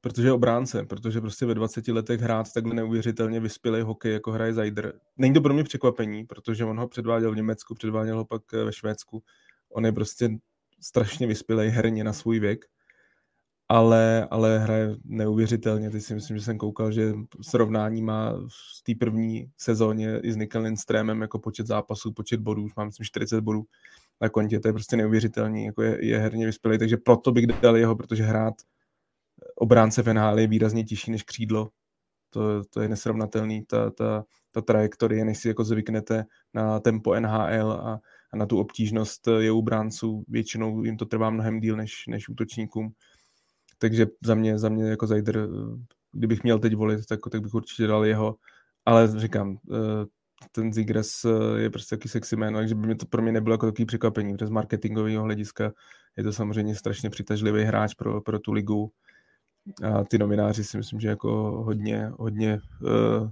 protože je obránce, protože prostě ve 20 letech hrát takhle neuvěřitelně vyspělý hokej, jako hraje Zajder. Není to pro mě překvapení, protože on ho předváděl v Německu, předváděl ho pak eh, ve Švédsku. On je prostě strašně vyspělej herně na svůj věk, ale, ale hraje neuvěřitelně. Teď si myslím, že jsem koukal, že srovnání má v té první sezóně i s Nikel Lindströmem jako počet zápasů, počet bodů, už mám myslím 40 bodů na kontě, to je prostě neuvěřitelný, jako je, je herně vyspělej, takže proto bych dal jeho, protože hrát obránce v NHL je výrazně těžší než křídlo, to, to je nesrovnatelný, ta, ta, ta trajektorie, než si jako zvyknete na tempo NHL a, a na tu obtížnost eh, je u bránců, většinou jim to trvá mnohem díl než, než útočníkům. Takže za mě, za mě jako Zajder, eh, kdybych měl teď volit, tak, tak bych určitě dal jeho, ale říkám, eh, ten Zigres je prostě taky sexy jméno, takže by mě to pro mě nebylo jako takový překvapení, protože z marketingového hlediska je to samozřejmě strašně přitažlivý hráč pro, pro tu ligu a ty novináři si myslím, že jako hodně, hodně uh,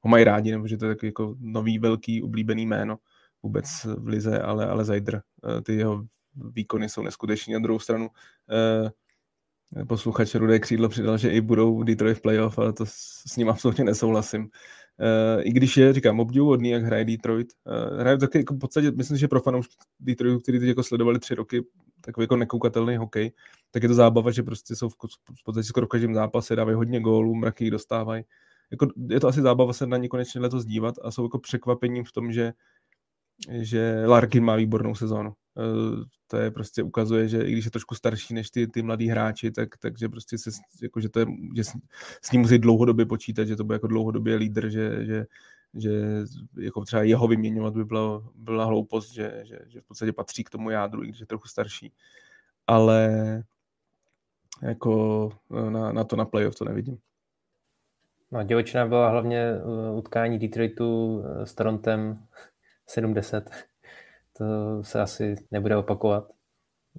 ho mají rádi, nebo že to je takový jako nový velký oblíbený jméno vůbec v lize, ale, ale Zajdr, uh, ty jeho výkony jsou neskuteční. Na druhou stranu uh, posluchač Rudé křídlo přidal, že i budou Detroit playoff, ale to s ním absolutně nesouhlasím. Uh, I když je, říkám, obdivuhodný, jak hraje Detroit. Uh, hraje taky jako v podstatě, myslím, že pro fanoušky Detroitu, který teď jako sledovali tři roky, takový jako nekoukatelný hokej, tak je to zábava, že prostě jsou v, v podstatě skoro v každém zápase, dávají hodně gólů, mraky dostávají. Jako, je to asi zábava se na ně konečně letos dívat a jsou jako překvapením v tom, že že Larkin má výbornou sezónu. Eh, to je prostě ukazuje, že i když je trošku starší než ty, ty mladí hráči, tak, takže prostě se, jako, že, to je, že s, s ním musí dlouhodobě počítat, že to bude jako dlouhodobě lídr, že, že, že jako třeba jeho vyměňovat by byla, byla hloupost, že, že, že v podstatě patří k tomu jádru, i když je trochu starší. Ale jako na, na to na playoff to nevidím. No, divočina byla hlavně eh, utkání Detroitu eh, s Torontem [LAUGHS] 70. To se asi nebude opakovat.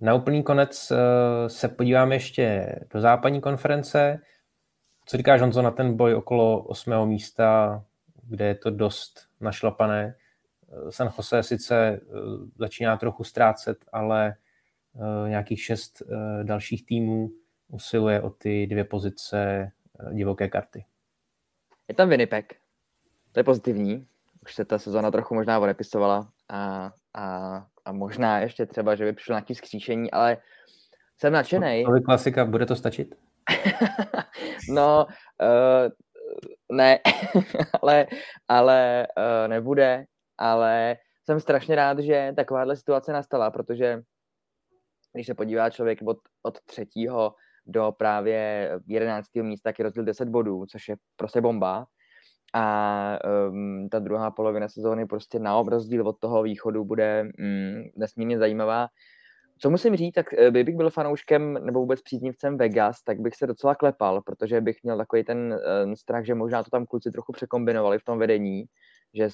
Na úplný konec eh, se podíváme ještě do západní konference. Co říkáš, Honzo, na ten boj okolo osmého místa, kde je to dost našlapané? San Jose sice začíná trochu ztrácet, ale nějakých šest dalších týmů usiluje o ty dvě pozice divoké karty. Je tam Winnipeg. To je pozitivní. Už se ta sezóna trochu možná odepisovala a, a, a možná ještě třeba, že by přišlo nějaký skříšení, ale jsem nadšený. To je klasika, bude to stačit? [LAUGHS] no, uh, Ne, [LAUGHS] ale, ale uh, nebude, ale jsem strašně rád, že takováhle situace nastala, protože když se podívá člověk od, od třetího do právě jedenáctého místa, tak je rozdíl 10 bodů, což je prostě bomba. A um, ta druhá polovina sezóny prostě na rozdíl od toho východu bude mm, nesmírně zajímavá. Co musím říct, tak eh, bych byl fanouškem nebo vůbec příznivcem Vegas, tak bych se docela klepal, protože bych měl takový ten uh, strach, že možná to tam kluci trochu překombinovali v tom vedení, že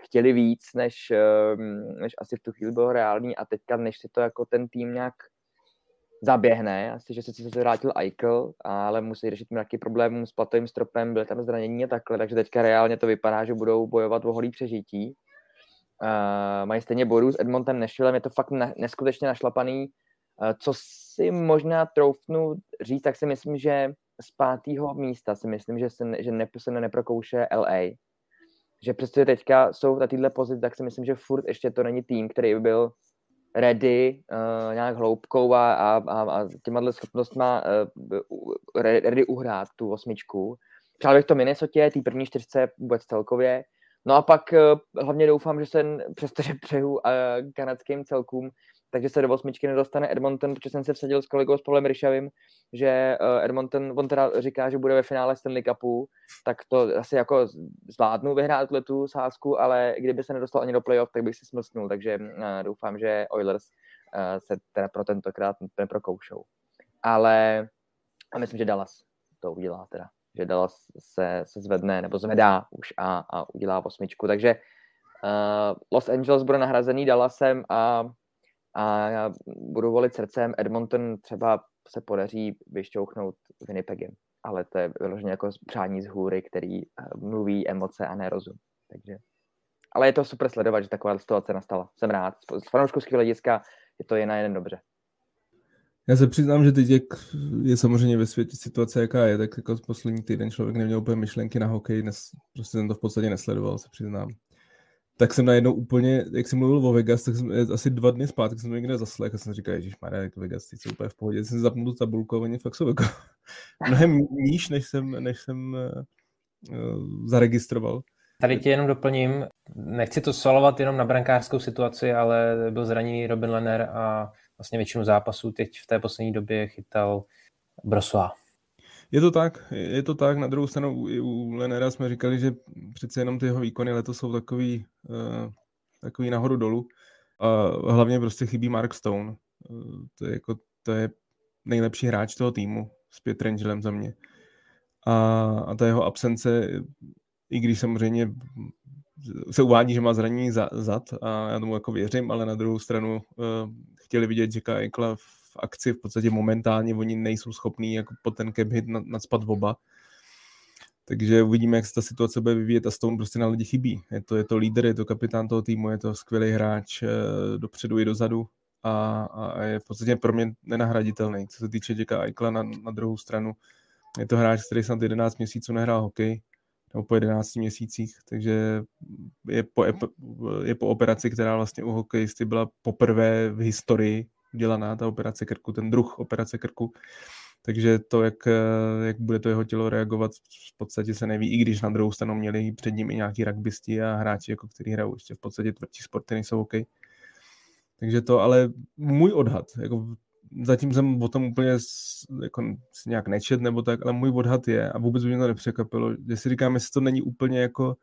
chtěli víc, než, uh, než asi v tu chvíli bylo reální a teďka, než si to jako ten tým nějak zaběhne, asi, že se se vrátil Eichel, ale musí řešit nějaký problém s platovým stropem, byly tam zranění a takhle, takže teďka reálně to vypadá, že budou bojovat o holý přežití. Uh, mají stejně bodů s Edmontem Nashvillem, je to fakt na, neskutečně našlapaný. Uh, co si možná troufnu říct, tak si myslím, že z pátého místa si myslím, že se, že ne, se neprokouše LA. Že přestože teďka jsou na této pozici, tak si myslím, že furt ještě to není tým, který by byl ready uh, nějak hloubkou a, a, a, a těma schopnostma uh, ready uhrát tu osmičku. Přál bych to Minnesota, tý první čtyřce vůbec celkově, No a pak uh, hlavně doufám, že se přestože [LAUGHS] přeju uh, kanadským celkům, takže se do osmičky nedostane Edmonton, protože jsem se vsadil s kolegou s Paulem Ryšavým, že uh, Edmonton, on teda říká, že bude ve finále Stanley Cupu, tak to asi jako zvládnu vyhrát tu sázku, ale kdyby se nedostal ani do playoff, tak bych si smlsnul, takže doufám, že Oilers se teda pro tentokrát neprokoušou. Ale a myslím, že Dallas to udělá teda že Dallas se, se zvedne nebo zvedá už a, a udělá osmičku. Takže uh, Los Angeles bude nahrazený Dallasem a, a budu volit srdcem. Edmonton třeba se podaří vyšťouchnout Winnipegem, ale to je vyloženě jako přání z hůry, který uh, mluví emoce a ne rozum. Takže ale je to super sledovat, že taková situace nastala. Jsem rád. Z fanouškovského hlediska je to jen na jeden dobře. Já se přiznám, že teď jak je samozřejmě ve světě situace, jaká je, tak jako poslední týden člověk neměl úplně myšlenky na hokej, nes, prostě jsem to v podstatě nesledoval, se přiznám. Tak jsem najednou úplně, jak jsem mluvil o Vegas, tak jsem asi dva dny zpátky jsem někde zaslech a jsem říkal, Ježíš Maria, jak Vegas, ty jsou úplně v pohodě. Jsem zapnul tu tabulku a oni fakt jsou jako [LAUGHS] mnohem níž, než jsem, než jsem uh, zaregistroval. Tady tě jenom doplním, nechci to solovat jenom na brankářskou situaci, ale byl zraněný Robin Lenner a vlastně většinu zápasů teď v té poslední době chytal Brosua. Je to tak, je to tak. Na druhou stranu u Lenera jsme říkali, že přece jenom ty jeho výkony letos jsou takový, uh, takový nahoru dolů. A hlavně prostě chybí Mark Stone. Uh, to, je jako, to je nejlepší hráč toho týmu s Pietrangelem za mě. A, a ta jeho absence, i když samozřejmě se uvádí, že má zranění za, zad a já tomu jako věřím, ale na druhou stranu uh, chtěli vidět Jacka Eichla v akci, v podstatě momentálně oni nejsou schopní jako po ten cap hit nadspat oba. Takže uvidíme, jak se ta situace bude vyvíjet a Stone prostě na lidi chybí. Je to, je to líder, je to kapitán toho týmu, je to skvělý hráč uh, dopředu i dozadu a, a je v podstatě pro mě nenahraditelný. Co se týče Jacka Eichla na, na druhou stranu, je to hráč, který snad 11 měsíců nehrál hokej, nebo po 11 měsících, takže je po, je po operaci, která vlastně u hokejisty byla poprvé v historii dělaná, ta operace krku, ten druh operace krku. Takže to, jak, jak bude to jeho tělo reagovat, v podstatě se neví, i když na druhou stranu měli před ním i nějaký rugbysti a hráči, jako kteří hrajou ještě v podstatě tvrdší sporty, nejsou hokej. Takže to, ale můj odhad, jako zatím jsem o tom úplně jako, nějak nečet nebo tak, ale můj odhad je, a vůbec by mě to nepřekvapilo, že si říkám, jestli to není úplně jako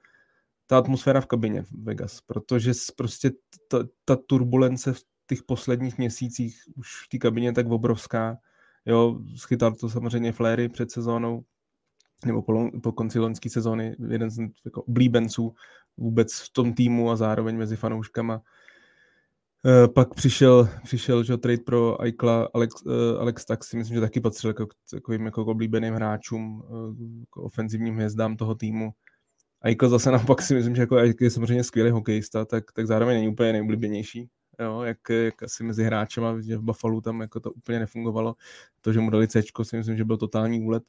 ta atmosféra v kabině v Vegas, protože prostě ta, ta turbulence v těch posledních měsících už v té kabině je tak obrovská. Jo, schytal to samozřejmě Fléry před sezónou, nebo po, po konci loňské sezóny, jeden z jako oblíbenců vůbec v tom týmu a zároveň mezi fanouškama. Uh, pak přišel, přišel že trade pro Aikla Alex, uh, Alex tak si myslím, že taky patřil jako, takovým jako oblíbeným hráčům, uh, jako ofenzivním hvězdám toho týmu. Aikla zase naopak si myslím, že jako je samozřejmě skvělý hokejista, tak, tak zároveň není úplně nejoblíbenější. Jo, jak, jak asi mezi hráčema, že v Buffalo tam jako to úplně nefungovalo. To, že mu dali C, si myslím, že byl totální úlet.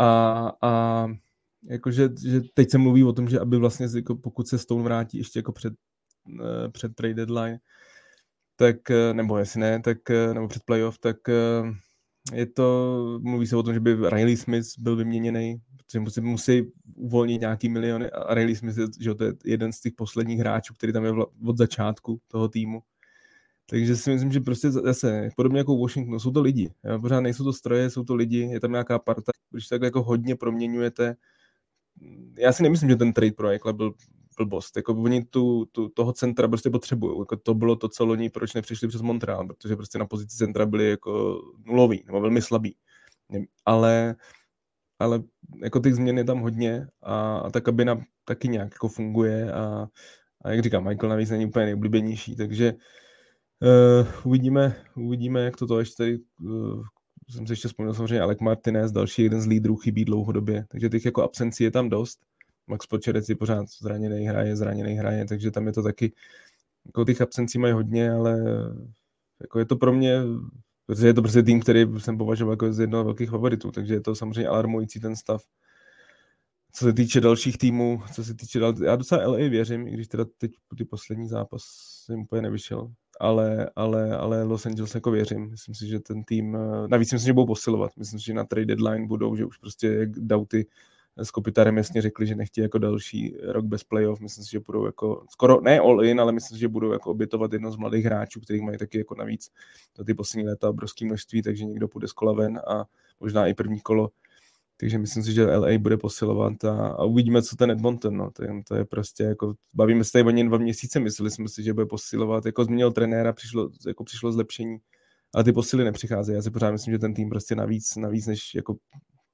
A, a jakože, že teď se mluví o tom, že aby vlastně jako pokud se Stone vrátí ještě jako před, před trade deadline, tak, eh, nebo jestli ne, tak, eh, nebo před playoff, tak, eh, je to, mluví se o tom, že by Riley Smith byl vyměněný, protože musí, musí uvolnit nějaký miliony a Riley Smith, že to je jeden z těch posledních hráčů, který tam je od začátku toho týmu. Takže si myslím, že prostě zase, podobně jako Washington, jsou to lidi. Jo? Pořád nejsou to stroje, jsou to lidi, je tam nějaká parta. Když tak jako hodně proměňujete, já si nemyslím, že ten trade pro Ekla byl blbost. Jako oni tu, tu, toho centra prostě potřebují. Jako to bylo to, co loni, proč nepřišli přes Montreal, protože prostě na pozici centra byli jako nulový nebo velmi slabý. Ale, ale jako těch změn je tam hodně a, a ta kabina taky nějak jako funguje a, a jak říkám, Michael navíc není úplně nejoblíbenější, takže uh, uvidíme, uvidíme, jak to to ještě tady uh, jsem si ještě vzpomněl samozřejmě Alec Martinez, další jeden z lídrů chybí dlouhodobě, takže těch jako absencí je tam dost Max Počerec je pořád zraněný hraje, zraněný hraje, takže tam je to taky, jako těch absencí mají hodně, ale jako je to pro mě, protože je to prostě tým, který jsem považoval jako z jednoho velkých favoritů, takže je to samozřejmě alarmující ten stav. Co se týče dalších týmů, co se týče dal... já docela LA věřím, i když teda teď ty poslední zápas jsem úplně nevyšel, ale, ale, ale Los Angeles jako věřím. Myslím si, že ten tým, navíc myslím, že budou posilovat. Myslím si, že na trade deadline budou, že už prostě jak Dauty s Kopitarem jasně řekli, že nechtějí jako další rok bez playoff. Myslím si, že budou jako, skoro ne all in, ale myslím si, že budou jako obětovat jedno z mladých hráčů, kterých mají taky jako navíc za ty poslední léta obrovské množství, takže někdo půjde z kola ven a možná i první kolo. Takže myslím si, že LA bude posilovat a, a uvidíme, co ten Edmonton, no. To, je, to je prostě jako, bavíme se tady o něm dva měsíce, mysleli jsme si, že bude posilovat, jako změnil trenéra, přišlo, jako přišlo zlepšení, ale ty posily nepřicházejí. Já si pořád myslím, že ten tým prostě navíc, navíc než jako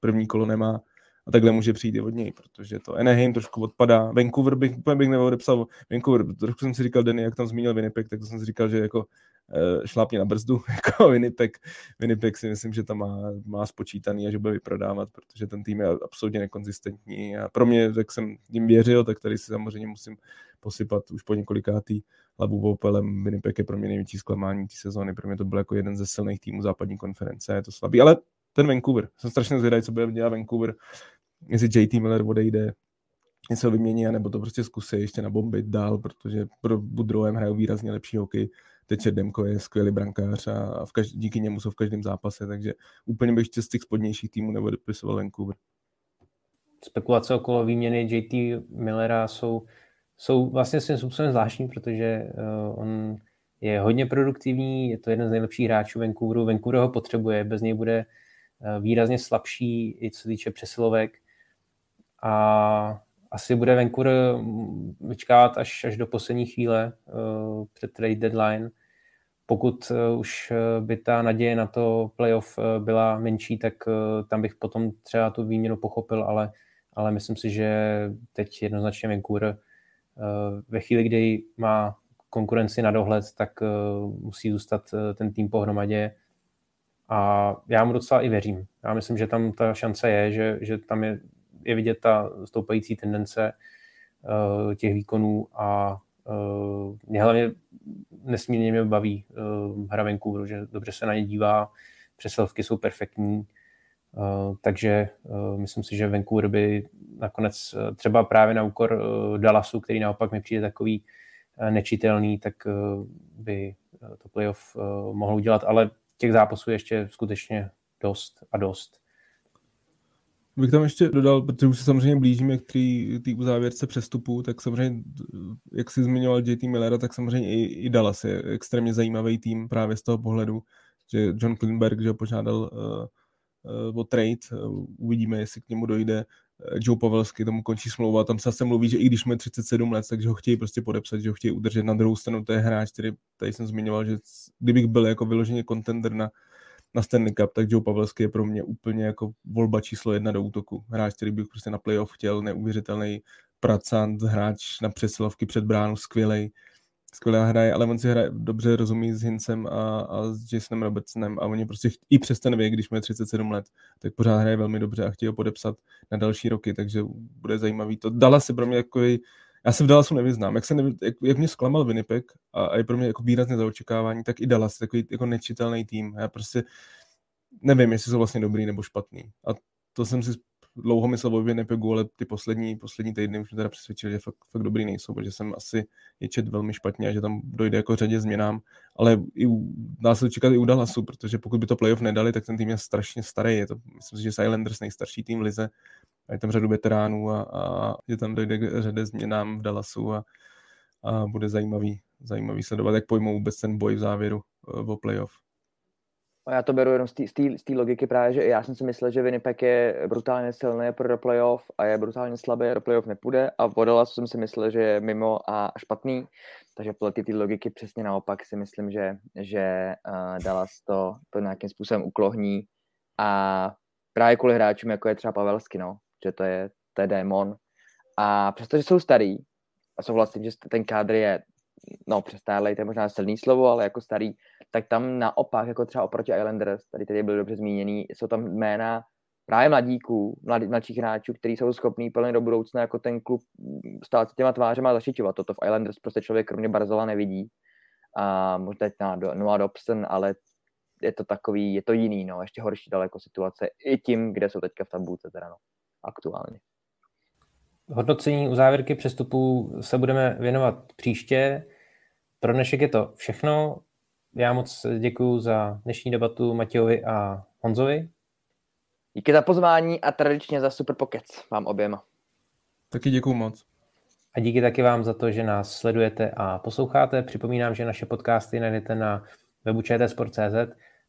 první kolo nemá a takhle může přijít i od něj, protože to Anaheim trošku odpadá. Vancouver bych úplně bych neodepsal. Vancouver, trošku jsem si říkal, Denny, jak tam zmínil Winnipeg, tak to jsem si říkal, že jako uh, šlápně na brzdu, [LAUGHS] jako Winnipeg. Winnipeg si myslím, že tam má, má spočítaný a že bude vyprodávat, protože ten tým je absolutně nekonzistentní a pro mě, jak jsem jim věřil, tak tady si samozřejmě musím posypat už po několikátý hlavu popelem. Winnipeg je pro mě největší zklamání té sezóny, pro mě to byl jako jeden ze silných týmů západní konference, je to slabý, ale ten Vancouver. Jsem strašně zvědavý, co bude dělat Vancouver, jestli JT Miller odejde, ho vymění, nebo to prostě zkusí ještě nabombit dál, protože pro Budrohem hrajou výrazně lepší hokej. Teď Demko je skvělý brankář a v každý, díky němu jsou v každém zápase, takže úplně bych z těch spodnějších týmů nebo dopisoval Vancouver. Spekulace okolo výměny JT Millera jsou, jsou vlastně svým způsobem zvláštní, protože uh, on je hodně produktivní, je to jeden z nejlepších hráčů Vancouveru, Vancouver ho potřebuje, bez něj bude Eh, výrazně slabší, i co týče přesilovek. A asi bude Vancouver vyčkávat až, až do poslední chvíle uh, před trade deadline. Pokud uh, už by ta naděje na to playoff uh, byla menší, tak uh, tam bych potom třeba tu výměnu pochopil, ale, ale myslím si, že teď jednoznačně Vancouver uh, ve chvíli, kdy má konkurenci na dohled, tak uh, musí zůstat uh, ten tým pohromadě a já mu docela i věřím. Já myslím, že tam ta šance je, že, že tam je, je vidět ta stoupající tendence uh, těch výkonů a uh, mě hlavně nesmírně mě baví uh, hra Vancouveru, že dobře se na ně dívá, přesilovky jsou perfektní, uh, takže uh, myslím si, že Vancouver by nakonec uh, třeba právě na úkor Dallasu, který naopak mi přijde takový nečitelný, tak by to playoff mohl udělat, ale těch zápasů ještě skutečně dost a dost. Bych tam ještě dodal, protože už se samozřejmě blížíme k té uzávěrce přestupu, tak samozřejmě, jak jsi zmiňoval JT Millera, tak samozřejmě i, i Dallas je extrémně zajímavý tým právě z toho pohledu, že John Klinberg že požádal uh, uh, o trade, uh, uvidíme, jestli k němu dojde. Joe Pavelsky, tomu končí smlouva, tam se zase mluví, že i když má 37 let, takže ho chtějí prostě podepsat, že ho chtějí udržet. Na druhou stranu to je hráč, který tady jsem zmiňoval, že kdybych byl jako vyloženě contender na, na Stanley Cup, tak Joe Pavelsky je pro mě úplně jako volba číslo jedna do útoku. Hráč, který bych prostě na playoff chtěl, neuvěřitelný pracant, hráč na přesilovky před bránu, skvělej skvělá hraje, ale on si hraje, dobře rozumí s Hincem a, a s Jasonem Robertsonem a oni prostě i přes ten věk, když má 37 let, tak pořád hraje velmi dobře a chtějí ho podepsat na další roky, takže bude zajímavý to. Dala si pro mě jako já se v Dallasu nevyznám. Jak, se nevy, jak, jak mě zklamal Winnipeg a, a je pro mě jako výrazně za očekávání, tak i Dallas, takový jako nečitelný tým. Já prostě nevím, jestli jsou vlastně dobrý nebo špatný. A to jsem si dlouho myslel o Winnipegu, ale ty poslední, poslední týdny už mě teda přesvědčili, že fakt, fakt dobrý nejsou, protože jsem asi je čet velmi špatně a že tam dojde jako řadě změnám, ale i, dá se čekat i u Dallasu, protože pokud by to playoff nedali, tak ten tým je strašně starý, je to, myslím si, že Islanders nejstarší tým v lize, a je tam řadu veteránů a, a že tam dojde k řadě změnám v Dallasu a, a bude zajímavý, zajímavý sledovat, jak pojmou vůbec ten boj v závěru uh, o playoff. Já to beru jenom z té logiky právě, že já jsem si myslel, že Winnipeg je brutálně silný pro playoff a je brutálně slabý, do playoff nepůjde. A v Dallasu jsem si myslel, že je mimo a špatný, takže podle té logiky přesně naopak si myslím, že, že uh, Dallas to, to nějakým způsobem uklohní. A právě kvůli hráčům, jako je třeba Pavelsky, no, že to je, to je démon. A přestože jsou starý, a souhlasím, že ten kádr je, no přestárlej, to je možná silný slovo, ale jako starý, tak tam naopak, jako třeba oproti Islanders, tady tady byl dobře zmíněný, jsou tam jména právě mladíků, mlad, mladších hráčů, kteří jsou schopní plně do budoucna jako ten klub stát s těma tvářema a zašiťovat. Toto v Islanders prostě člověk kromě Barzola nevidí. A možná teď na Noah Dobson, ale je to takový, je to jiný, no, ještě horší daleko situace i tím, kde jsou teďka v tabulce teda, no, aktuálně. Hodnocení u závěrky přestupů se budeme věnovat příště. Pro dnešek je to všechno. Já moc děkuji za dnešní debatu Matějovi a Honzovi. Díky za pozvání a tradičně za super pokec vám oběma. Taky děkuji moc. A díky taky vám za to, že nás sledujete a posloucháte. Připomínám, že naše podcasty najdete na webu čtsport.cz,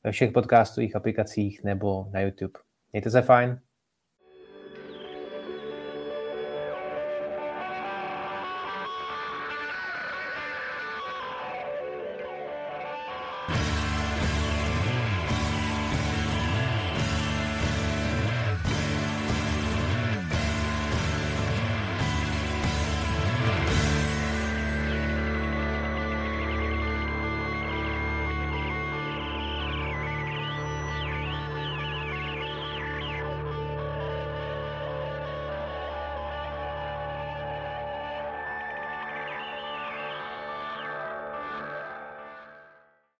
ve všech podcastových aplikacích nebo na YouTube. Mějte se fajn.